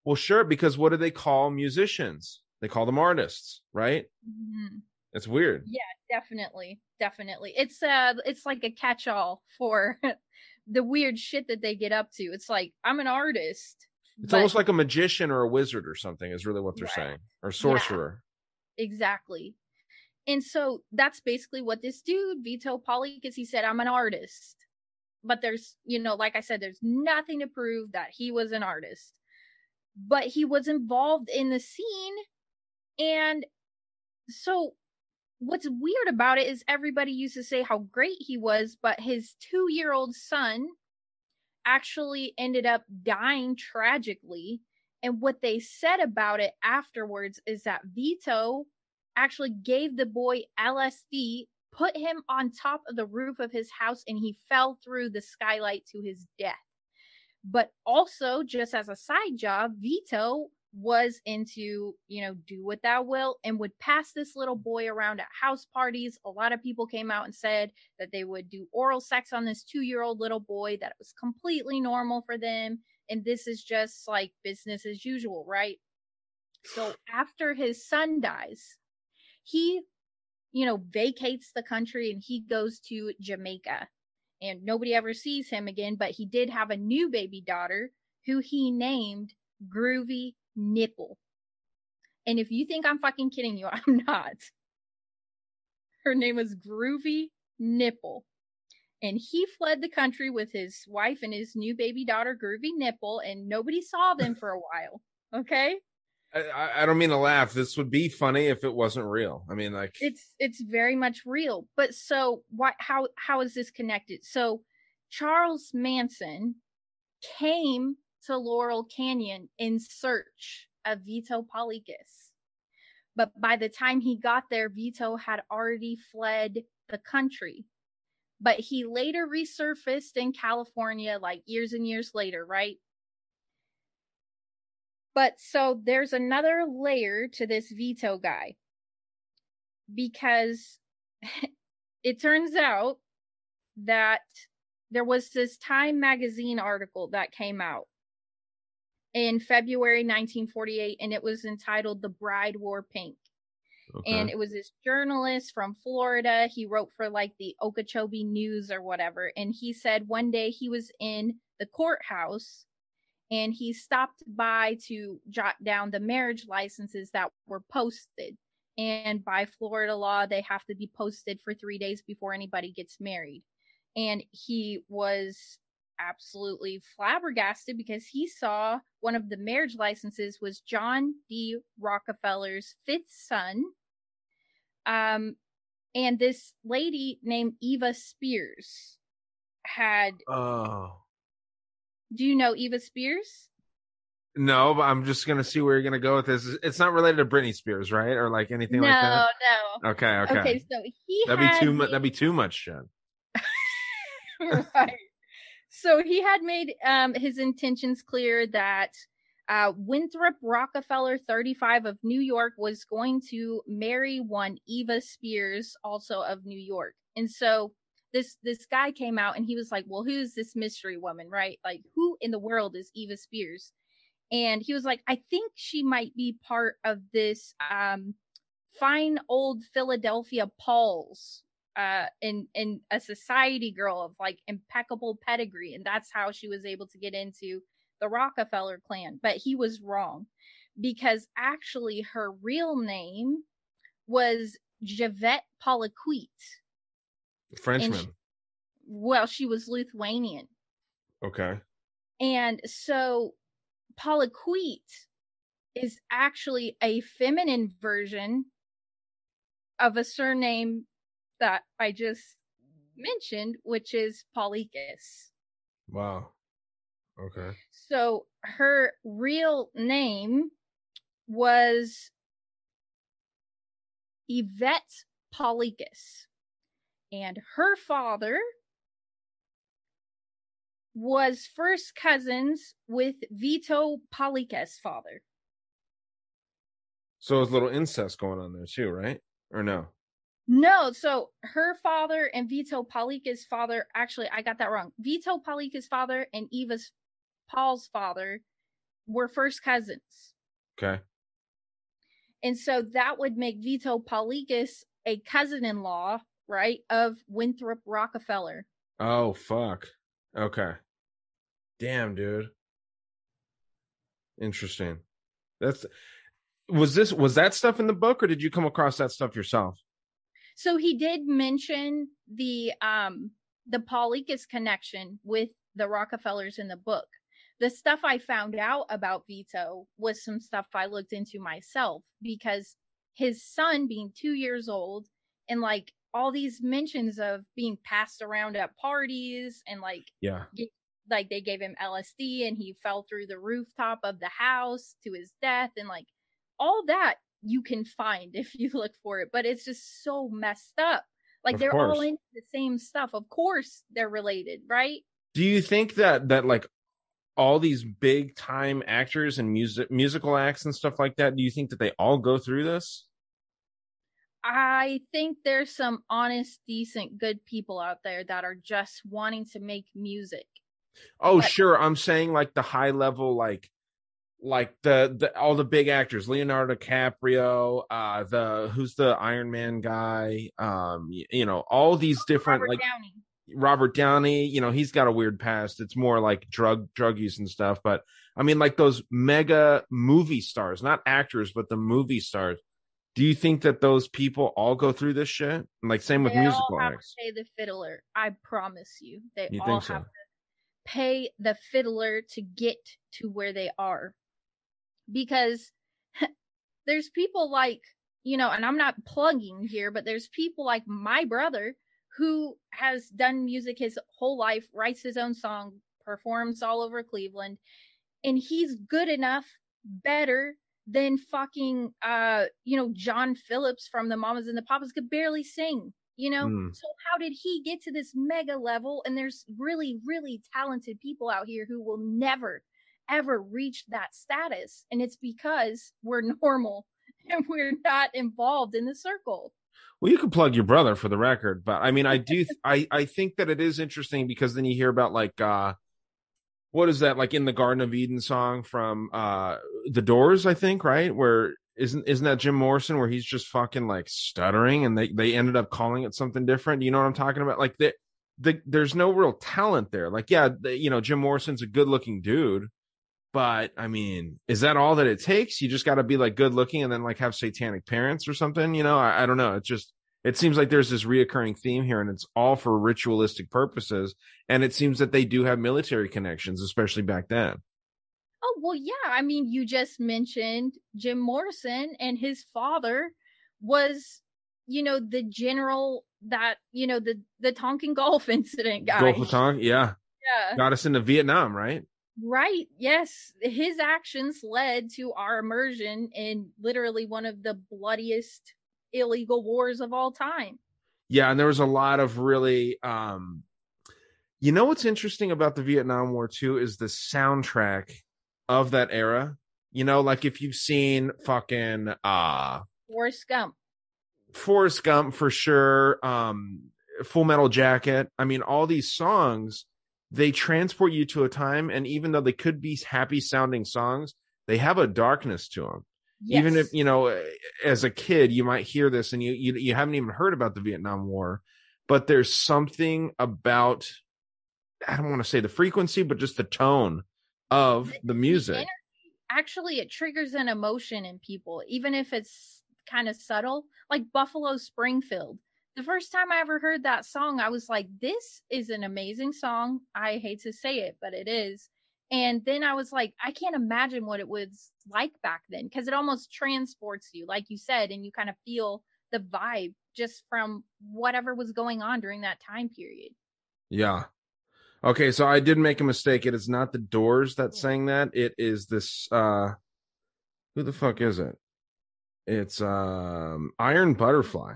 well sure because what do they call musicians they call them artists right Mhm. it's weird Yeah, Definitely, definitely. It's uh, it's like a catch-all for [laughs] the weird shit that they get up to. It's like I'm an artist. It's but- almost like a magician or a wizard or something is really what they're saying. Or sorcerer. Exactly. And so that's basically what this dude, Vito because he said, I'm an artist. But there's, you know, like I said, there's nothing to prove that he was an artist. But he was involved in the scene. And so what's weird about it is everybody used to say how great he was, but his two year old son actually ended up dying tragically. And what they said about it afterwards is that Vito actually gave the boy LSD, put him on top of the roof of his house, and he fell through the skylight to his death. But also, just as a side job, Vito was into, you know, do what thou will and would pass this little boy around at house parties. A lot of people came out and said that they would do oral sex on this two year old little boy, that it was completely normal for them. And this is just like business as usual, right? So [sighs] after his son dies, he, you know, vacates the country and he goes to Jamaica. And nobody ever sees him again, but he did have a new baby daughter who he named Groovy Nipple. And if you think I'm fucking kidding you, [laughs] I'm not. Her name was Groovy Nipple. And he fled the country with his wife and his new baby daughter, Groovy Nipple, and nobody saw them for a while. [laughs] Okay? I, I, don't mean to laugh. This would be funny if it wasn't real. I mean, like, it's it's very much real but so why how how is this connected so charles manson came to laurel canyon in search of vito paulekas but by the time he got there vito had already fled the country. But he later resurfaced in california like years and years later right? But so there's another layer to this vito guy. Because [laughs] it turns out that there was this Time magazine article that came out in February 1948 and it was entitled The Bride Wore Pink. okay. And it was this journalist from Florida. He wrote for like the Okeechobee News or whatever. And he said one day he was in the courthouse and he stopped by to jot down the marriage licenses that were posted. And by Florida law, they have to be posted for three days before anybody gets married. And he was absolutely flabbergasted because he saw one of the marriage licenses was John D. Rockefeller's fifth son. Um, and this lady named Eva Spears had Oh. do you know Eva Spears? No, but I'm just gonna see where you're gonna go with this. It's not related to Britney Spears, right? Or like anything no, like that. no. No. Okay, okay. Okay, so he that'd be too much. That'd be too much shit. [laughs] [laughs] right. So he had made um, his intentions clear that uh, Winthrop Rockefeller, 35 of New York, was going to marry one Eva Spears, also of New York. And so this this guy came out and he was like, "Well, who's this mystery woman, right? Like, who in the world is Eva Spears?" And he was like, "I think she might be part of this um, fine old Philadelphia Pauls." Uh in in a society girl of like impeccable pedigree and that's how she was able to get into the Rockefeller clan but he was wrong because actually her real name was Javette Poliquit Frenchman. well she was Lithuanian okay. and so Poliquit is actually a feminine version of a surname that I just mentioned, which is Paulekas. Wow. Okay. So her real name was Yvette Paulekas. And her father was first cousins with Vito Paulekas' father. So there's a little incest going on there too, right? Or no? No, so her father and Vito Paulekas' father, actually, I got that wrong. Vito Paulekas' father and Eva's Paul's father were first cousins. Okay. And so that would make Vito Paulekas a cousin in law, right, of Winthrop Rockefeller. Oh fuck. Okay. Damn, dude. Interesting. That's was this was that stuff in the book or did you come across that stuff yourself? So he did mention the um the Paulekas connection with the Rockefellers in the book. The stuff I found out about Vito was some stuff I looked into myself because his son being 2 years old and like all these mentions of being passed around at parties and like Yeah. like they gave him LSD and he fell through the rooftop of the house to his death and like all that you can find if you [laughs] look for it but it's just so messed up like Of they're all course. into the same stuff of course they're related right Do you think that that like all these big time actors and music musical acts and stuff like that, do you think that they all go through this? i think there's some honest decent good people out there that are just wanting to make music Oh, But- sure. I'm saying like the high level, like like the the all the big actors, Leonardo DiCaprio, uh, the who's the Iron Man guy, um, y- you know, all these different Robert like Downey. Robert Downey. You know, he's got a weird past. It's more like drug drug use and stuff. But I mean, like those mega movie stars, not actors, but the movie stars. Do you think that those people all go through this shit? Like same with they musical all have acts. pay the fiddler i promise you they You all think so? have to pay the fiddler to get to where they are because [laughs] there's people like you know and i'm not plugging here but there's people like my brother who has done music his whole life writes his own song performs all over cleveland and he's good enough better than fucking uh you know john phillips from the mamas and the papas could barely sing you know Mm. so how did he get to this mega level and there's really really talented people out here who will never ever reach that status and it's because we're [laughs] normal and we're not involved in the circle Well, you can plug your brother for the record, but I mean, I do, [laughs] I, I think that it is interesting because then you hear about like, uh, what is that like in the Garden of Eden song from uh the Doors? I think right where isn't isn't that Jim Morrison where he's just fucking like stuttering and they they ended up calling it something different. You know what I'm talking about? Like the the there's no real talent there. Like yeah, the, you know Jim Morrison's a good looking dude. But I mean, is that all that it takes? You just got to be like good looking and then like have satanic parents or something, you know? I, I don't know. It just it seems like there's this reoccurring theme here, and it's all for ritualistic purposes. And it seems that they do have military connections, especially back then. oh well yeah i mean you just mentioned jim morrison and his father was you know, the general that, you know, the the Tonkin Gulf [laughs] incident guy. Gulf of Tonkin, yeah, yeah. got us into Vietnam, right? Right. Yes. His actions led to our immersion in literally one of the bloodiest illegal wars of all time. Yeah, and there was a lot of really um you know what's interesting about the Vietnam War too is the soundtrack of that era. You know, like if you've seen fucking uh Forrest Gump. Forrest Gump for sure, um Full Metal Jacket. I mean, all these songs they transport you to a time and even though they could be happy sounding songs, they have a darkness to them. Yes. Even if, you know, as a kid you might hear this and you you you haven't even heard about the Vietnam War, but there's something about I don't want to say the frequency, but just the tone of the music. actually it triggers an emotion in people, even if it's kind of subtle. Like Buffalo Springfield. The first time I ever heard that song, I was like, this is an amazing song. I hate to say it, but it is. And then I was like, I can't imagine what it was like back then because it almost transports you, like you said, and you kind of feel the vibe just from whatever was going on during that time period. Yeah. Okay, so I did make a mistake. It is not the Doors that sang that. It is this uh who the fuck is it? It's um Iron Butterfly.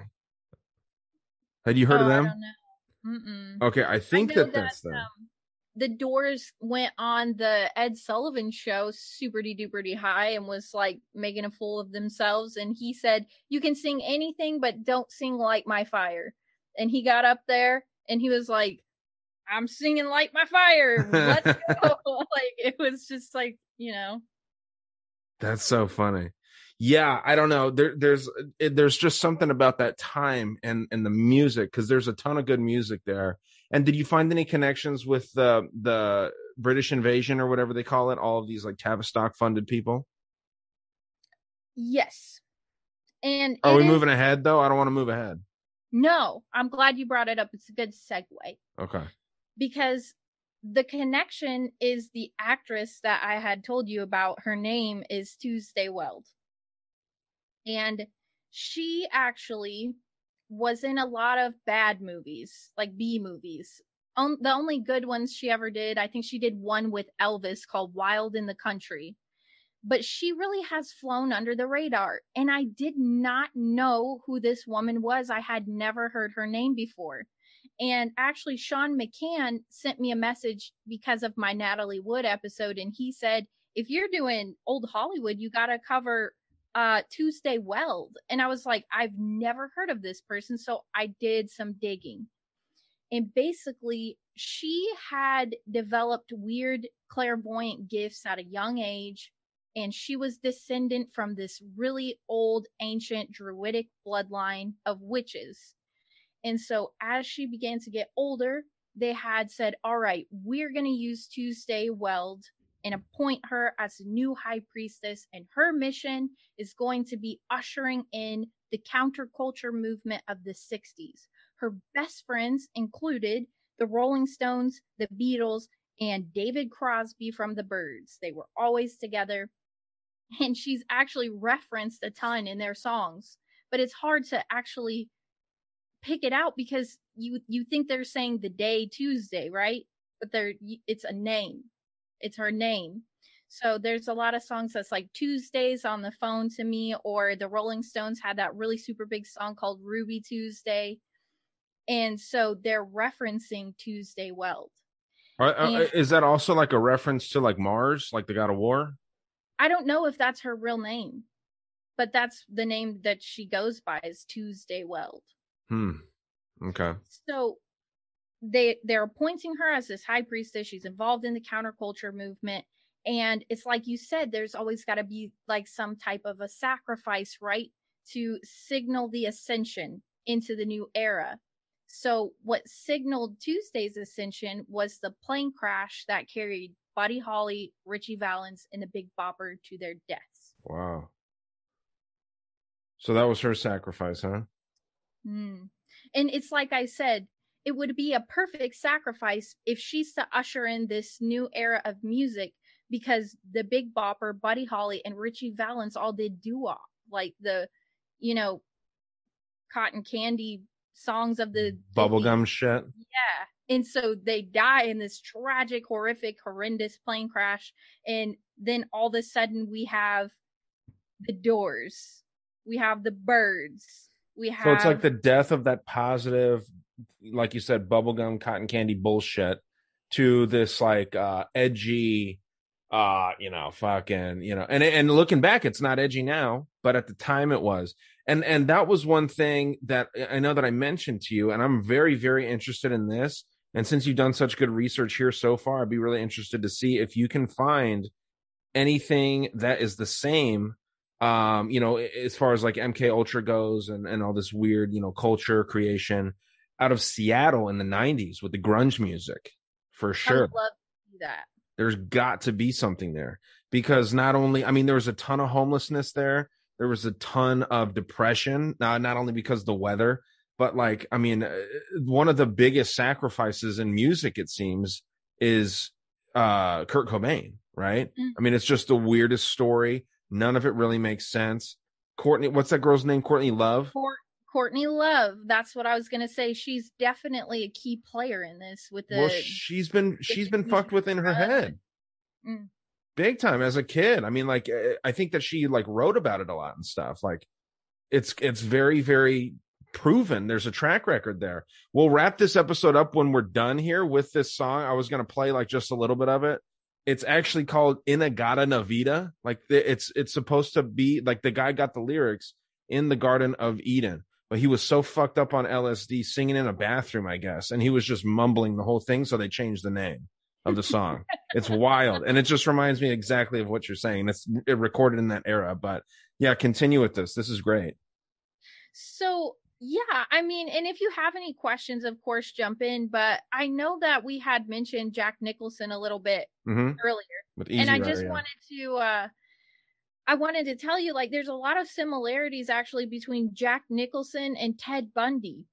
Had you heard Oh, of them? Okay, I think I know that that's them. um, the Doors went on the Ed Sullivan show super duper high and was like making a fool of themselves. And he said, You can sing anything, but don't sing light my fire. And he got up there and he was like, I'm singing light my fire. Let's [laughs] go. [laughs] like it was just like, you know. That's so funny. Yeah, I don't know. There, there's, it, there's just something about that time and and the music because there's a ton of good music there. And did you find any connections with the the British invasion or whatever they call it? All of these like Tavistock funded people. Yes. And Are we is- moving ahead though? I don't want to move ahead. No, I'm glad you brought it up. It's a good segue. Okay. because the connection is the actress that I had told you about. Her name is Tuesday Weld. And she actually was in a lot of bad movies, like B movies. On, the only good ones she ever did, I think she did one with Elvis called Wild in the Country. But she really has flown under the radar. And I did not know who this woman was. I had never heard her name before. And actually, Sean McCann sent me a message because of my Natalie Wood episode, and he said, "If you're doing old Hollywood, you got to cover uh Tuesday Weld." And I was like, "I've never heard of this person," so I did some digging. And basically, she had developed weird clairvoyant gifts at a young age, and she was descendant from this really old, ancient druidic bloodline of witches. And so as she began to get older, they had said, all right, we're going to use Tuesday Weld and appoint her as new high priestess. And her mission is going to be ushering in the counterculture movement of the 60s. Her best friends included the Rolling Stones, the Beatles, and David Crosby from the Byrds. They were always together. And she's actually referenced a ton in their songs, but it's hard to actually pick it out because you you think they're saying the day Tuesday, right? But they're it's a name. It's her name. So there's a lot of songs that's like Tuesdays on the phone to me, or the Rolling Stones had that really super big song called Ruby Tuesday. And so they're referencing Tuesday Weld. Are- are- And- is that also like a reference to like Mars, like the God of War? I don't know if that's her real name, but that's the name that she goes by is Tuesday Weld. Hmm. Okay. So they they're appointing her as this high priestess. She's involved in the counterculture movement. And it's like you said, there's always got to be like some type of a sacrifice, right? To signal the ascension into the new era. So what signaled Tuesday's ascension was the plane crash that carried Buddy Holly, Ritchie Valens, and the Big Bopper to their deaths. Wow. So that was her sacrifice, huh? Hmm. And it's like I said, it would be a perfect sacrifice if she's to usher in this new era of music because the Big Bopper, Buddy Holly, and Ritchie Valens all did doo wop. Like the, you know, cotton candy songs of the Bubblegum shit. Yeah. And so they die in this tragic, horrific, horrendous plane crash. And then all of a sudden we have the doors. We have the byrds. We have So it's like the death of that positive, like you said, bubblegum cotton candy bullshit to this like uh edgy uh you know fucking you know and and looking back it's not edgy now but at the time it was. And and that was one thing that i know that i mentioned to you and i'm very very interested in this. And since you've done such good research here so far i'd be really interested to see if you can find anything that is the same um you know as far as like mk ultra goes and and all this weird you know culture creation out of seattle in the 90s with the grunge music for sure would love to see that. there's got to be something there because not only i mean there was a ton of homelessness there there was a ton of depression not not only because of the weather but like i mean uh, one of the biggest sacrifices in music it seems is uh kurt cobain right Mm. i mean it's just the weirdest story none of it really makes sense. Courtney what's that girl's name? Courtney love? Court, Courtney Love. That's what I was gonna say. She's definitely a key player in this with the well she's been she's been fucked with in her head. Mm. big time as a kid. I mean like eh, i think that she like wrote about it a lot and stuff. Like it's it's very very proven. There's a track record there. We'll wrap this episode up when we're done here with this song. I was going to play like just a little bit of it it's actually called in-a-gadda-da-vida like the- it's it's supposed to be like the guy got the lyrics in the garden of eden but he was so fucked up on lsd singing in a bathroom i guess and he was just mumbling the whole thing so they changed the name of the song. [laughs] It's wild and it just reminds me exactly of what you're saying. It's it recorded in that era but yeah continue with this. This is great. So yeah, I mean, and if you have any questions, of course, jump in. But I know that we had mentioned Jack Nicholson a little bit hmm earlier, and I just yeah. wanted to, uh I wanted to tell you, like, there's a lot of similarities actually between Jack Nicholson and Ted Bundy,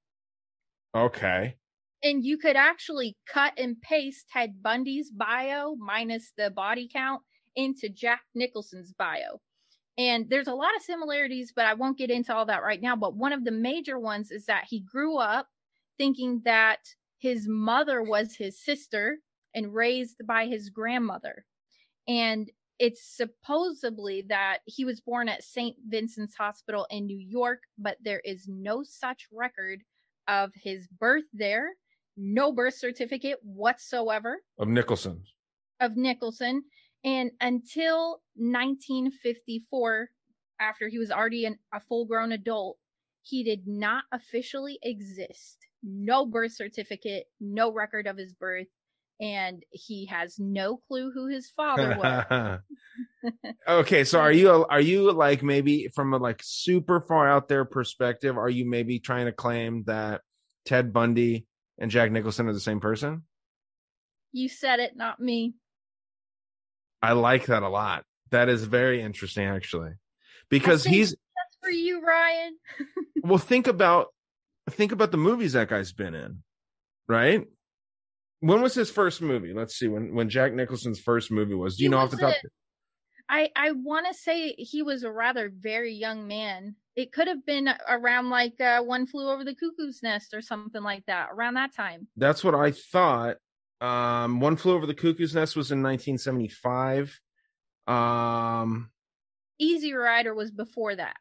okay and you could actually cut and paste Ted Bundy's bio minus the body count into Jack Nicholson's bio. And there's a lot of similarities, but I won't get into all that right now. But one of the major ones is that he grew up thinking that his mother was his sister and raised by his grandmother. And it's supposedly that he was born at St. Vincent's Hospital in New York, but there is no such record of his birth there, no birth certificate whatsoever of nicholson of Nicholson. And until 1954, after he was already an, a full grown adult, he did not officially exist. No birth certificate, no record of his birth, and he has no clue who his father was. [laughs] [laughs] okay so are you are you like maybe from a like super far out there perspective are you maybe trying to claim that ted bundy and jack nicholson are the same person you said it, not me. I like that a lot that is very interesting actually because he's That's for you, Ryan. [laughs] well think about think about the movies that guy's been in right when was his first movie let's see when when jack nicholson's first movie was do you He know off the top a- I I want to say he was a rather very young man. It could have been around like uh, one flew over the cuckoo's nest or something like that. Around that time. That's what I thought. Um, One Flew Over the Cuckoo's Nest was in 1975. Um, Easy Rider was before that.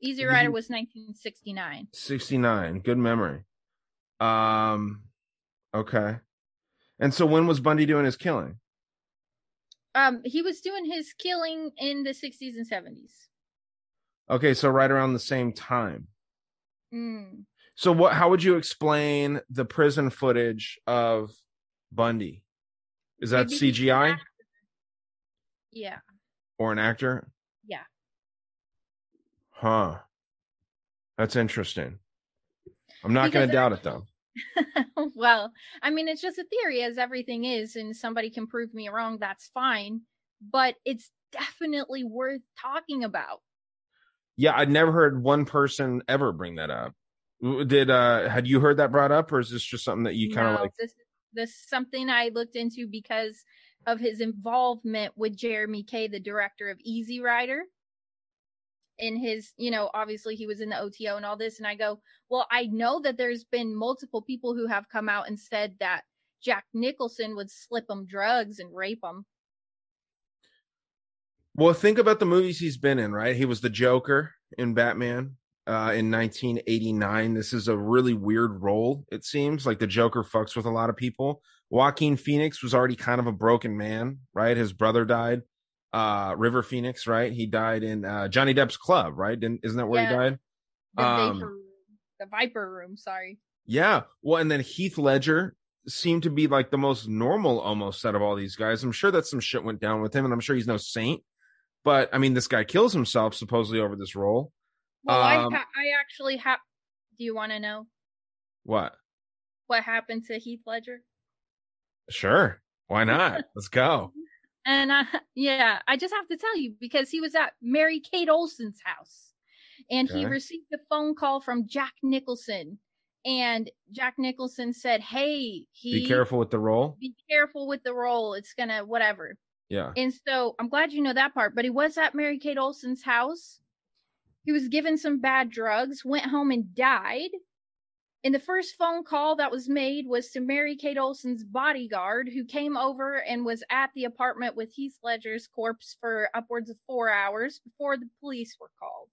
Easy Rider was 1969. 69. Good memory. Um, okay. And so when was Bundy doing his killing? Um, he was doing his killing in the 60s and 70s. Okay, so right around the same time. Mm. So what? How would you explain the prison footage of Bundy? Is that Maybe CGI. Yeah. or an actor? Yeah. Huh. That's interesting. I'm not going to doubt it though. [laughs] well, I mean, it's just a theory, as everything is, and somebody can prove me wrong. That's fine, but it's definitely worth talking about. Yeah, I'd never heard one person ever bring that up. Did uh had you heard that brought up, or is this just something that you kind of No, like? this this is something I looked into because of his involvement with Jeremy Kay, the director of Easy Rider. in his, you know, obviously he was in the OTO and all this. And I go, well, I know that there's been multiple people who have come out and said that Jack Nicholson would slip him drugs and rape him. Well, think about the movies he's been in, right? He was the Joker in Batman uh, in 1989. This is a really weird role, it seems. Like the Joker fucks with a lot of people. Joaquin Phoenix was already kind of a broken man, right? His brother died. Uh, River Phoenix, right? He died in uh, Johnny Depp's club, right? Didn't, isn't that where Yeah. he died? The, Um, Viper room, the Viper room, sorry. Yeah. Well, and then Heath Ledger seemed to be like the most normal almost out of all these guys. I'm sure that some shit went down with him, and I'm sure he's no saint. But I mean, this guy kills himself supposedly over this role. Well, I, Um, ha- I actually have. Do you want to know What? what happened to Heath Ledger? Sure. Why [laughs] not? Let's go. And uh, yeah, I just have to tell you because he was at Mary Kate Olsen's house and he received a phone call from Jack Nicholson. And Jack Nicholson said, Hey, he Be careful with the role. be careful with the role. It's gonna whatever. Yeah. And so I'm glad you know that part. But he was at Mary Kate Olsen's house. He was given some bad drugs, went home and died. And the first phone call that was made was to Mary Kate Olsen's bodyguard, who came over and was at the apartment with Heath Ledger's corpse for upwards of four hours before the police were called.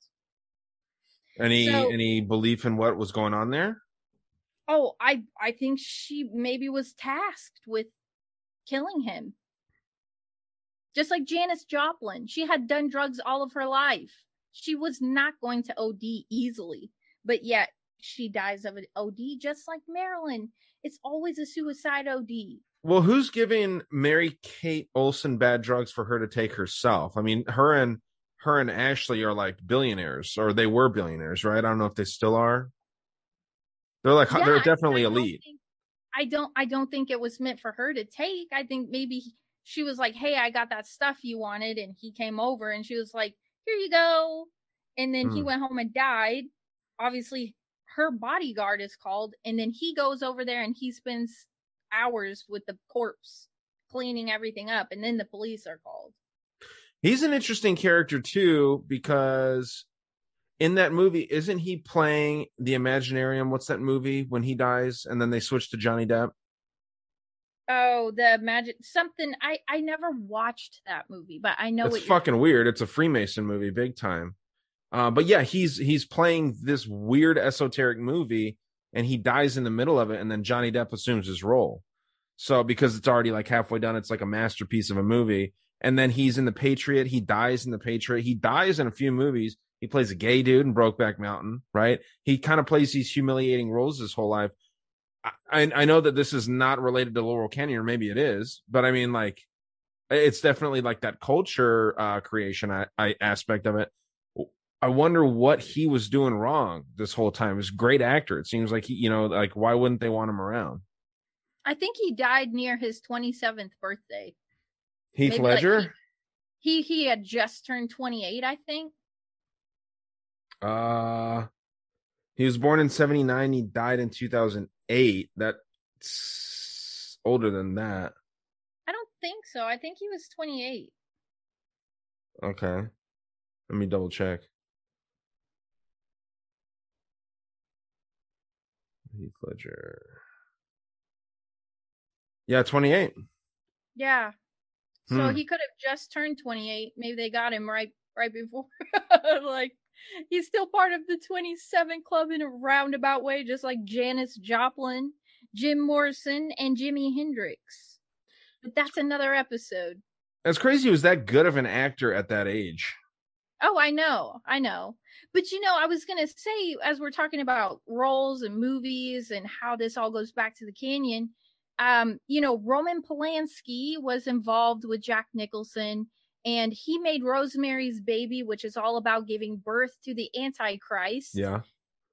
Any So- any belief in what was going on there? Oh, I I think she maybe was tasked with killing him. Just like Janis Joplin, she had done drugs all of her life. She was not going to OD easily, but yet she dies of an OD just like Marilyn. It's always a suicide OD. Well, who's giving Mary Kate Olsen bad drugs for her to take herself? I mean, her and her and Ashley are like billionaires, or they were billionaires, right? I don't know if they still are. They're like Yeah, they're I- definitely I don't elite. think- I don't I don't think it was meant for her to take. I think maybe she was like, "Hey, I got that stuff you wanted," and he came over and she was like, "Here you go." And then he Hmm. went home and died. Obviously, her bodyguard is called, and then he goes over there and he spends hours with the corpse cleaning everything up, and then the police are called. He's an interesting character too because in that movie, isn't he playing the Imaginarium? What's that movie when he dies and then they switch to Johnny Depp? Oh, the magic something I I never watched that movie, but I know it's fucking weird. It's a Freemason movie, big time. Uh, but yeah, he's he's playing this weird esoteric movie, and he dies in the middle of it, and then Johnny Depp assumes his role. So because it's already like halfway done, it's like a masterpiece of a movie. And then he's in the Patriot. He dies in the Patriot. He dies in a few movies. He plays a gay dude in Brokeback Mountain, right? He kind of plays these humiliating roles his whole life. I, I know that this is not related to Laurel Canyon, or maybe it is, but I mean, like, it's definitely like that culture uh creation I, I aspect of it. I wonder what he was doing wrong this whole time. He's a great actor. It seems like he you know like why wouldn't they want him around? I think he died near his 27th birthday. heath Maybe, like, ledger? He he had just turned 28, I think. uh he was born in 79 he died in 2008 that's older than that I don't think so. I think he was 28. okay let me double check heath ledger yeah 28 Yeah. So Hmm. he could have just turned 28. Maybe they got him right right before. [laughs] like [laughs] he's still part of the 27 club in a roundabout way just like Janis Joplin, Jim Morrison and Jimi Hendrix. But that's another episode. It's crazy he was that good of an actor at that age. Oh, I know. I know. But you know, I was going to say as we're talking about roles and movies and how this all goes back to the canyon, um, you know, Roman Polanski was involved with Jack Nicholson and he made Rosemary's Baby, which is all about giving birth to the Antichrist. Yeah.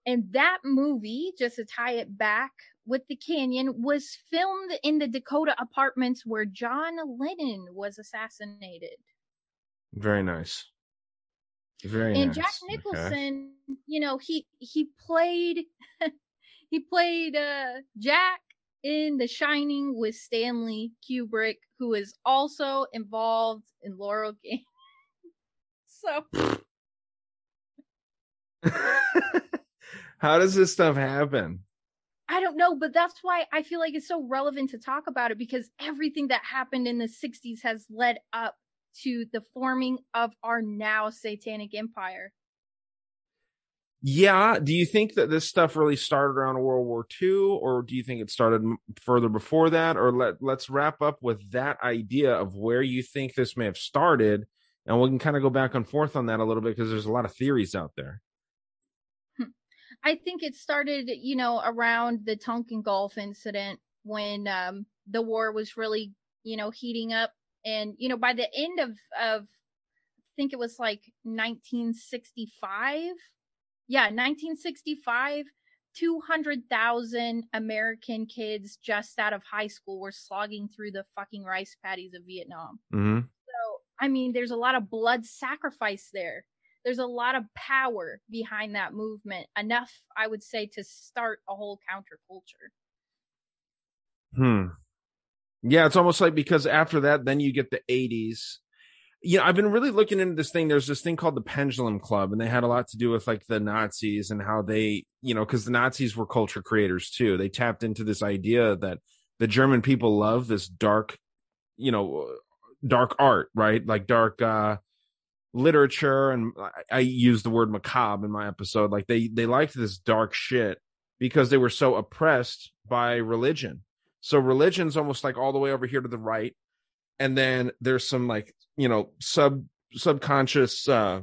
And that movie, just to tie it back with the canyon, was filmed in the Dakota apartments where John Lennon was assassinated. Very nice. Very and nice. Jack Okay. Nicholson, you know, he he played [laughs] he played uh Jack in The Shining with Stanley Kubrick, who is also involved in Laurel Gang. [laughs] so How does this stuff happen? I don't know, but that's why I feel like it's so relevant to talk about it because everything that happened in the 60s has led up to the forming of our now satanic empire. Yeah. Do you think that this stuff really started around World War II, or do you think it started further before that? Or let let's wrap up with that idea of where you think this may have started, and we can kind of go back and forth on that a little bit because there's a lot of theories out there. I think it started, you know, around the Tonkin Gulf incident when um, the war was really, you know, heating up. And, you know, by the end of, of I think it was like 1965. Yeah, 1965, 200,000 American kids just out of high school were slogging through the fucking rice paddies of Vietnam. Mm-hmm. So, I mean, there's a lot of blood sacrifice there. There's a lot of power behind that movement. Enough, I would say, to start a whole counterculture. Hmm. Yeah, it's almost like because after that, then you get the 80s. You know, I've been really looking into this thing. There's this thing called the Pendulum Club, and they had a lot to do with like the Nazis and how they, you know, because the Nazis were culture creators too. They tapped into this idea that the German people love this dark, you know, dark art, right? Like dark uh literature and I, I use the word macabre in my episode. Like they they liked this dark shit because they were so oppressed by religion. So religion's almost like all the way over here to the right, and then there's some like you know sub subconscious uh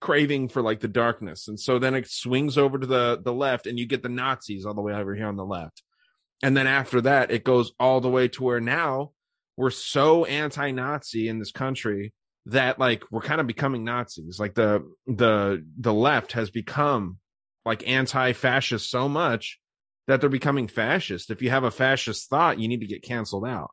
craving for like the darkness, and so then it swings over to the the left, and you get the Nazis all the way over here on the left, and then after that it goes all the way to where now we're so anti-Nazi in this country that like we're kind of becoming Nazis. Like the the the left has become like anti-fascist so much that they're becoming fascist. If you have a fascist thought, you need to get canceled out.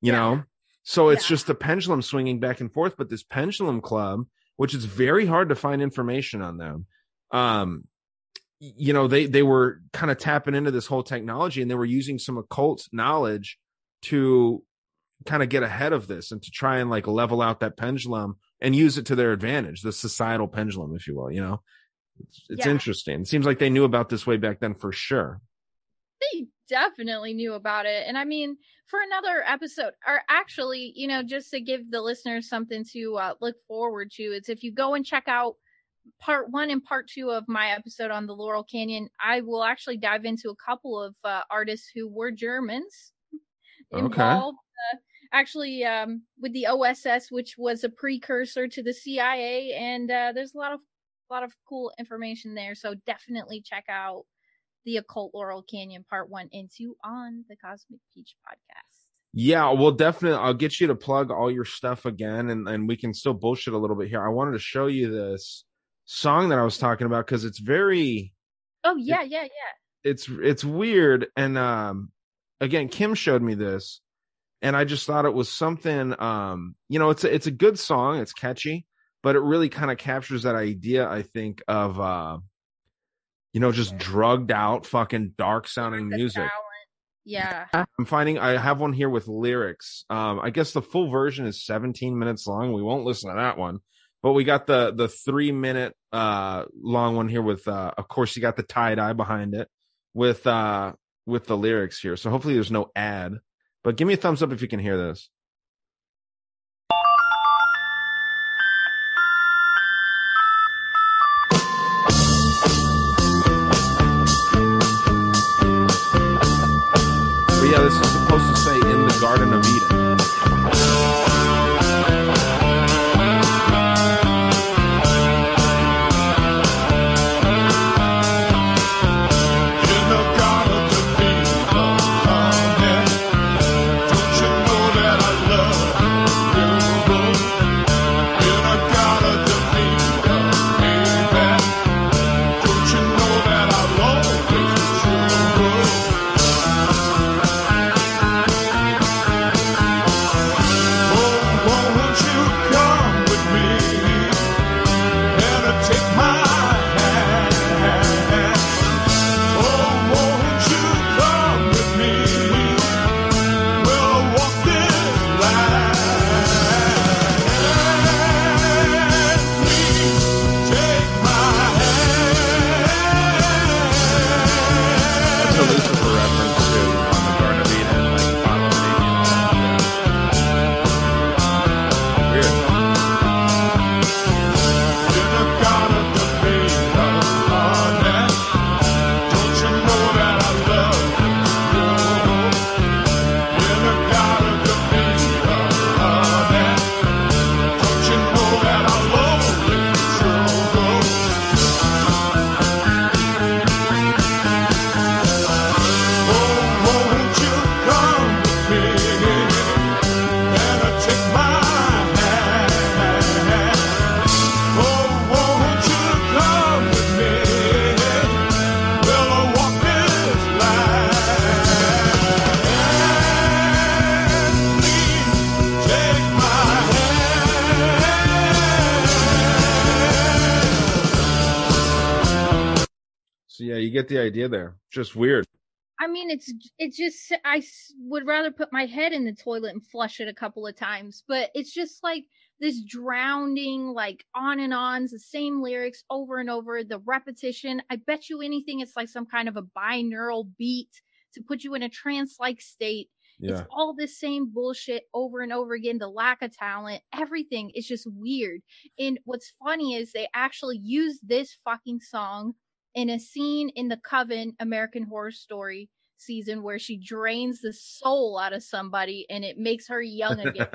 You Yeah. know? So it's Yeah. just the pendulum swinging back and forth, but this pendulum club, which is very hard to find information on them. Um you know, they they were kind of tapping into this whole technology and they were using some occult knowledge to kind of get ahead of this and to try and like level out that pendulum and use it to their advantage, the societal pendulum, if you will, you know? It's, it's Yeah. interesting. It seems like they knew about this way back then for sure. They definitely knew about it. And I mean, for another episode, or actually, you know, just to give the listeners something to uh, look forward to, it's if you go and check out part one and part two of my episode on the Laurel Canyon, I will actually dive into a couple of uh, artists who were Germans [laughs] Okay. involved. Uh, actually, um, with the OSS, which was a precursor to the CIA, and uh, there's a lot of a lot of cool information there. So definitely check out the Occult Laurel Canyon Part One and Two on the Cosmic Peach podcast. Yeah, well, definitely. I'll get you to plug all your stuff again, and and we can still bullshit a little bit here. I wanted to show you this song that I was talking about because it's very, Oh yeah, yeah, yeah. it's it's weird, and um, again, Kim showed me this, and I just thought it was something. Um, you know, it's a, it's a good song, it's catchy, but it really kind of captures that idea. I think of uh, you know, just drugged out, fucking dark sounding music. talent. Yeah. I'm finding I have one here with lyrics. Um, I guess the full version is 17 minutes long. We won't listen to that one, but we got the the three minute uh long one here with uh of course you got the tie dye behind it with uh with the lyrics here. So hopefully there's no ad. But give me a thumbs up if you can hear this. Garden of Eden. Get the idea there. Just weird. I mean, it's it's just I would rather put my head in the toilet and flush it a couple of times, but it's just like this drowning, like on and on, the same lyrics over and over, the repetition. I bet you anything, it's like some kind of a binaural beat to put you in a trance-like state. Yeah. It's all the same bullshit over and over again. The lack of talent, everything is just weird. And what's funny is they actually use this fucking song in a scene in the Coven American Horror Story season where she drains the soul out of somebody and it makes her young again.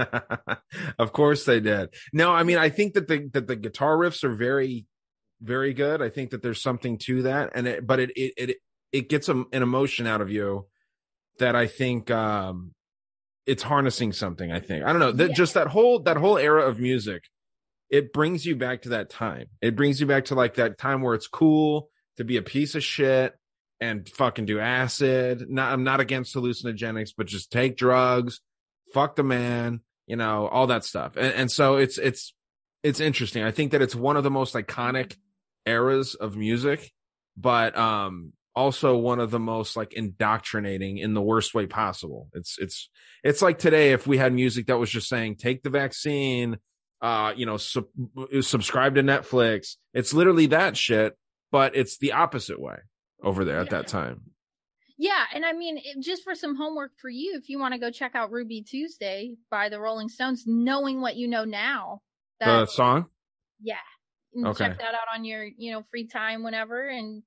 [laughs] of course they did. No, I mean I think that the that the guitar riffs are very very good. I think that there's something to that and it but it it it, it gets a, an emotion out of you that I think um it's harnessing something, I think. I don't know. That Yeah. just that whole that whole era of music it brings you back to that time. It brings you back to like that time where it's cool to be a piece of shit and fucking do acid. Not, I'm not against hallucinogenics, but just take drugs, fuck the man, you know, all that stuff. And, and so it's, it's, it's interesting. I think that it's one of the most iconic eras of music, but, um, also one of the most like indoctrinating in the worst way possible. It's, it's, it's like today, if we had music that was just saying, take the vaccine, uh, you know, sub- subscribe to Netflix. It's literally that shit, but it's the opposite way over there at Yeah. that time. yeah, and I mean, it, just for some homework for you, if you want to go check out Ruby Tuesday by the Rolling Stones, knowing what you know now, The that song? yeah, Okay. check that out on your you know free time whenever, and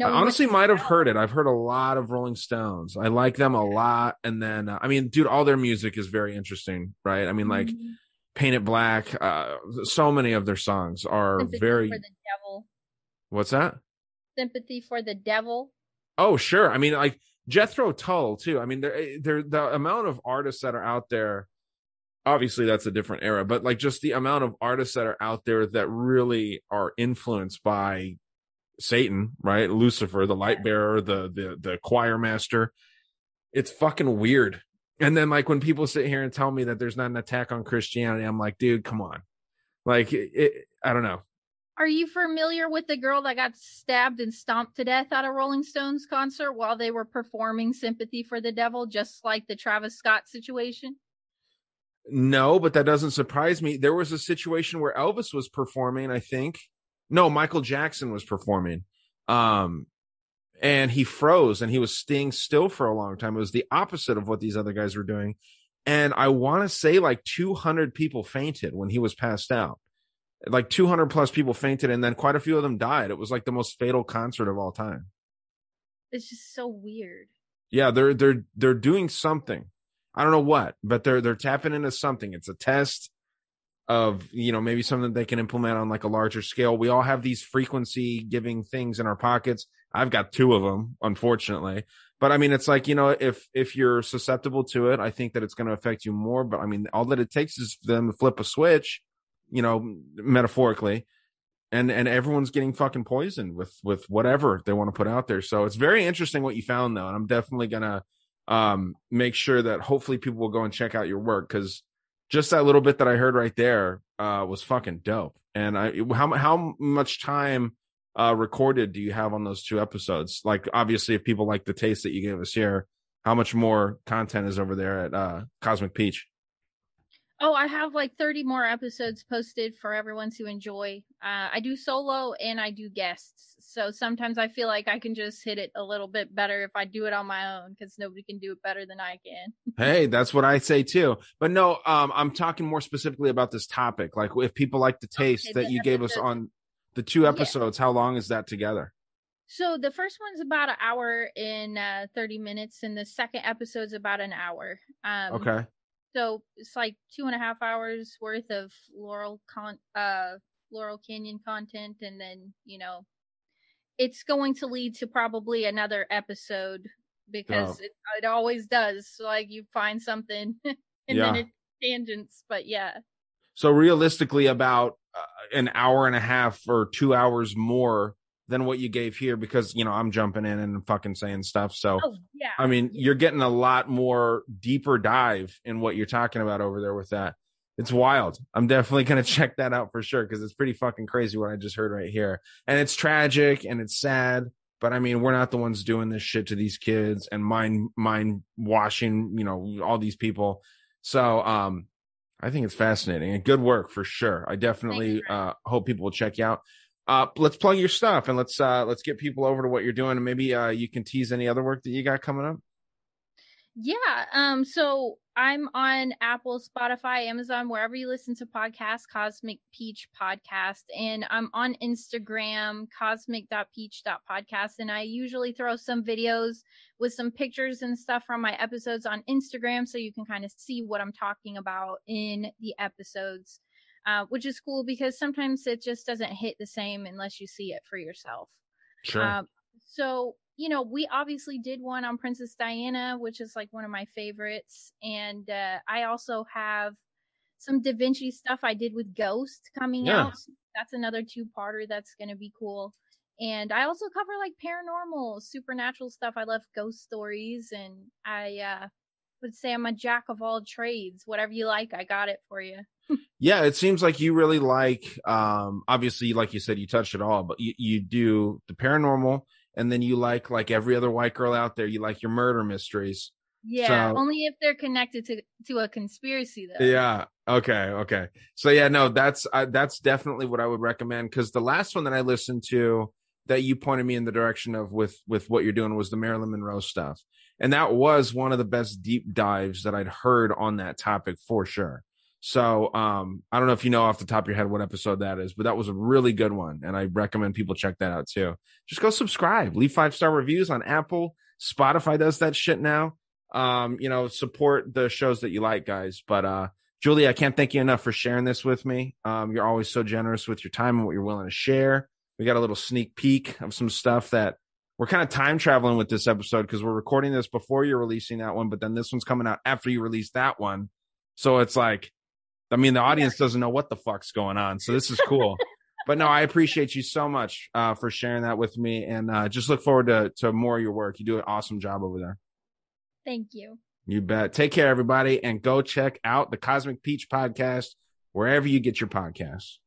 I honestly might have heard it. I've heard a lot of Rolling Stones. I like them a lot. And then, uh, I mean, dude, all their music is very interesting, right? I mean, like Mhm. Paint It Black, uh, so many of their songs are very, for the devil, what's that? sympathy for the devil. Oh, sure. I mean, like Jethro Tull too. I mean, there, eh, there, the amount of artists that are out there. Obviously, that's a different era, but like just the amount of artists that are out there that really are influenced by Satan, right? Lucifer, the light bearer, the the the choir master. It's fucking weird. And then like when people sit here and tell me that there's not an attack on Christianity, I'm like, dude, come on. Like it, it I don't know. Are you familiar with the girl that got stabbed and stomped to death at a Rolling Stones concert while they were performing Sympathy for the Devil, just like the Travis Scott situation? No, but that doesn't surprise me. There was a situation where Elvis was performing, I think. No, Michael Jackson was performing. Um and he froze and he was staying still for a long time. It was the opposite of what these other guys were doing. And I want to say like 200 people fainted when he was passed out. Like 200 plus people fainted and then quite a few of them died. It was like the most fatal concert of all time. It's just so weird. Yeah, they're they're they're doing something. I don't know what, but they're they're tapping into something. It's a test of you know maybe something they can implement on like a larger scale. We all have these frequency giving things in our pockets. I've got two of them, unfortunately. But I mean, it's like you know, if if you're susceptible to it, I think that it's going to affect you more. But I mean, all that it takes is them to flip a switch, you know, metaphorically, and and everyone's getting fucking poisoned with with whatever they want to put out there. So it's very interesting what you found though, and I'm definitely gonna um make sure that hopefully people will go and check out your work because just that little bit that I heard right there uh was fucking dope. And I how how much time uh recorded do you have on those two episodes? Like obviously if people like the taste that you gave us here, how much more content is over there at uh Cosmic Peach? Oh, I have like 30 more episodes posted for everyone to enjoy. Uh, I do solo and I do guests. So sometimes I feel like I can just hit it a little bit better if I do it on my own because nobody can do it better than I can. [laughs] Hey, that's what I say too. But no, um, I'm talking more specifically about this topic. Like if people like the taste Okay, that the you gave us on the two Yeah. episodes, how long is that together? So the first one's about an hour and uh, 30 minutes, and the second episode's about an hour. Um, Okay. So it's like two and a half hours worth of Laurel con uh Laurel Canyon content, and then you know, it's going to lead to probably another episode because Oh. it, it always does. So, like you find something, [laughs] and Yeah. then it tangents. But yeah, So realistically, about uh, an hour and a half or two hours more than what you gave here, because you know I'm jumping in and fucking saying stuff. So oh yeah, I mean, you're getting a lot more deeper dive in what you're talking about over there with that. It's wild. I'm definitely going [laughs] to check that out for sure because it's pretty fucking crazy what I just heard right here. And it's tragic and it's sad. but I mean, we're not the ones doing this shit to these kids and mind mind washing, you know, all these people. So, um, I think it's fascinating and good work for sure. I definitely uh, hope people will check you out. Uh, let's plug your stuff and let's uh, let's get people over to what you're doing and maybe uh, you can tease any other work that you got coming up. Yeah. Um. So I'm on Apple, Spotify, Amazon, wherever you listen to podcasts, Cosmic Peach Podcast. And I'm on Instagram, cosmic.peach.podcast. And I usually throw some videos with some pictures and stuff from my episodes on Instagram so you can kind of see what I'm talking about in the episodes, uh, which is cool because sometimes it just doesn't hit the same unless you see it for yourself. Sure. Um, so you know, we obviously did one on Princess Diana, which is like one of my favorites. And uh, I also have some Da Vinci stuff I did with Ghost coming Yeah. out. That's another two parter that's going to be cool. And I also cover like paranormal, supernatural stuff. I love ghost stories and I uh, would say I'm a jack of all trades. Whatever you like, I got it for you. Yeah, it seems like you really like um obviously like you said you touched it all, but you, you do the paranormal and then you like like every other white girl out there, you like your murder mysteries. Yeah, So- only if they're connected to to a conspiracy though. Yeah. Okay. Okay. So yeah, no, that's uh, that's definitely what I would recommend because the last one that I listened to that you pointed me in the direction of with with what you're doing was the Marilyn Monroe stuff, and that was one of the best deep dives that I'd heard on that topic for sure. So um, I don't know if you know off the top of your head what episode that is, but that was a really good one, and I recommend people check that out too. Just go subscribe, leave five star reviews on Apple, Spotify does that shit now. Um, you know, support the shows that you like, guys. But uh, Julie, I can't thank you enough for sharing this with me. Um, you're always so generous with your time and what you're willing to share. We got a little sneak peek of some stuff that we're kind of time traveling with this episode because we're recording this before you're releasing that one, but then this one's coming out after you release that one. So it's like, I mean, the audience doesn't know what the fuck's going on. So this is [laughs] cool. but no, I appreciate you so much uh, for sharing that with me, and uh, just look forward to to more of your work. You do an awesome job over there. Thank you. You bet. Take care, everybody, and go check out the Cosmic Peach podcast wherever you get your podcasts.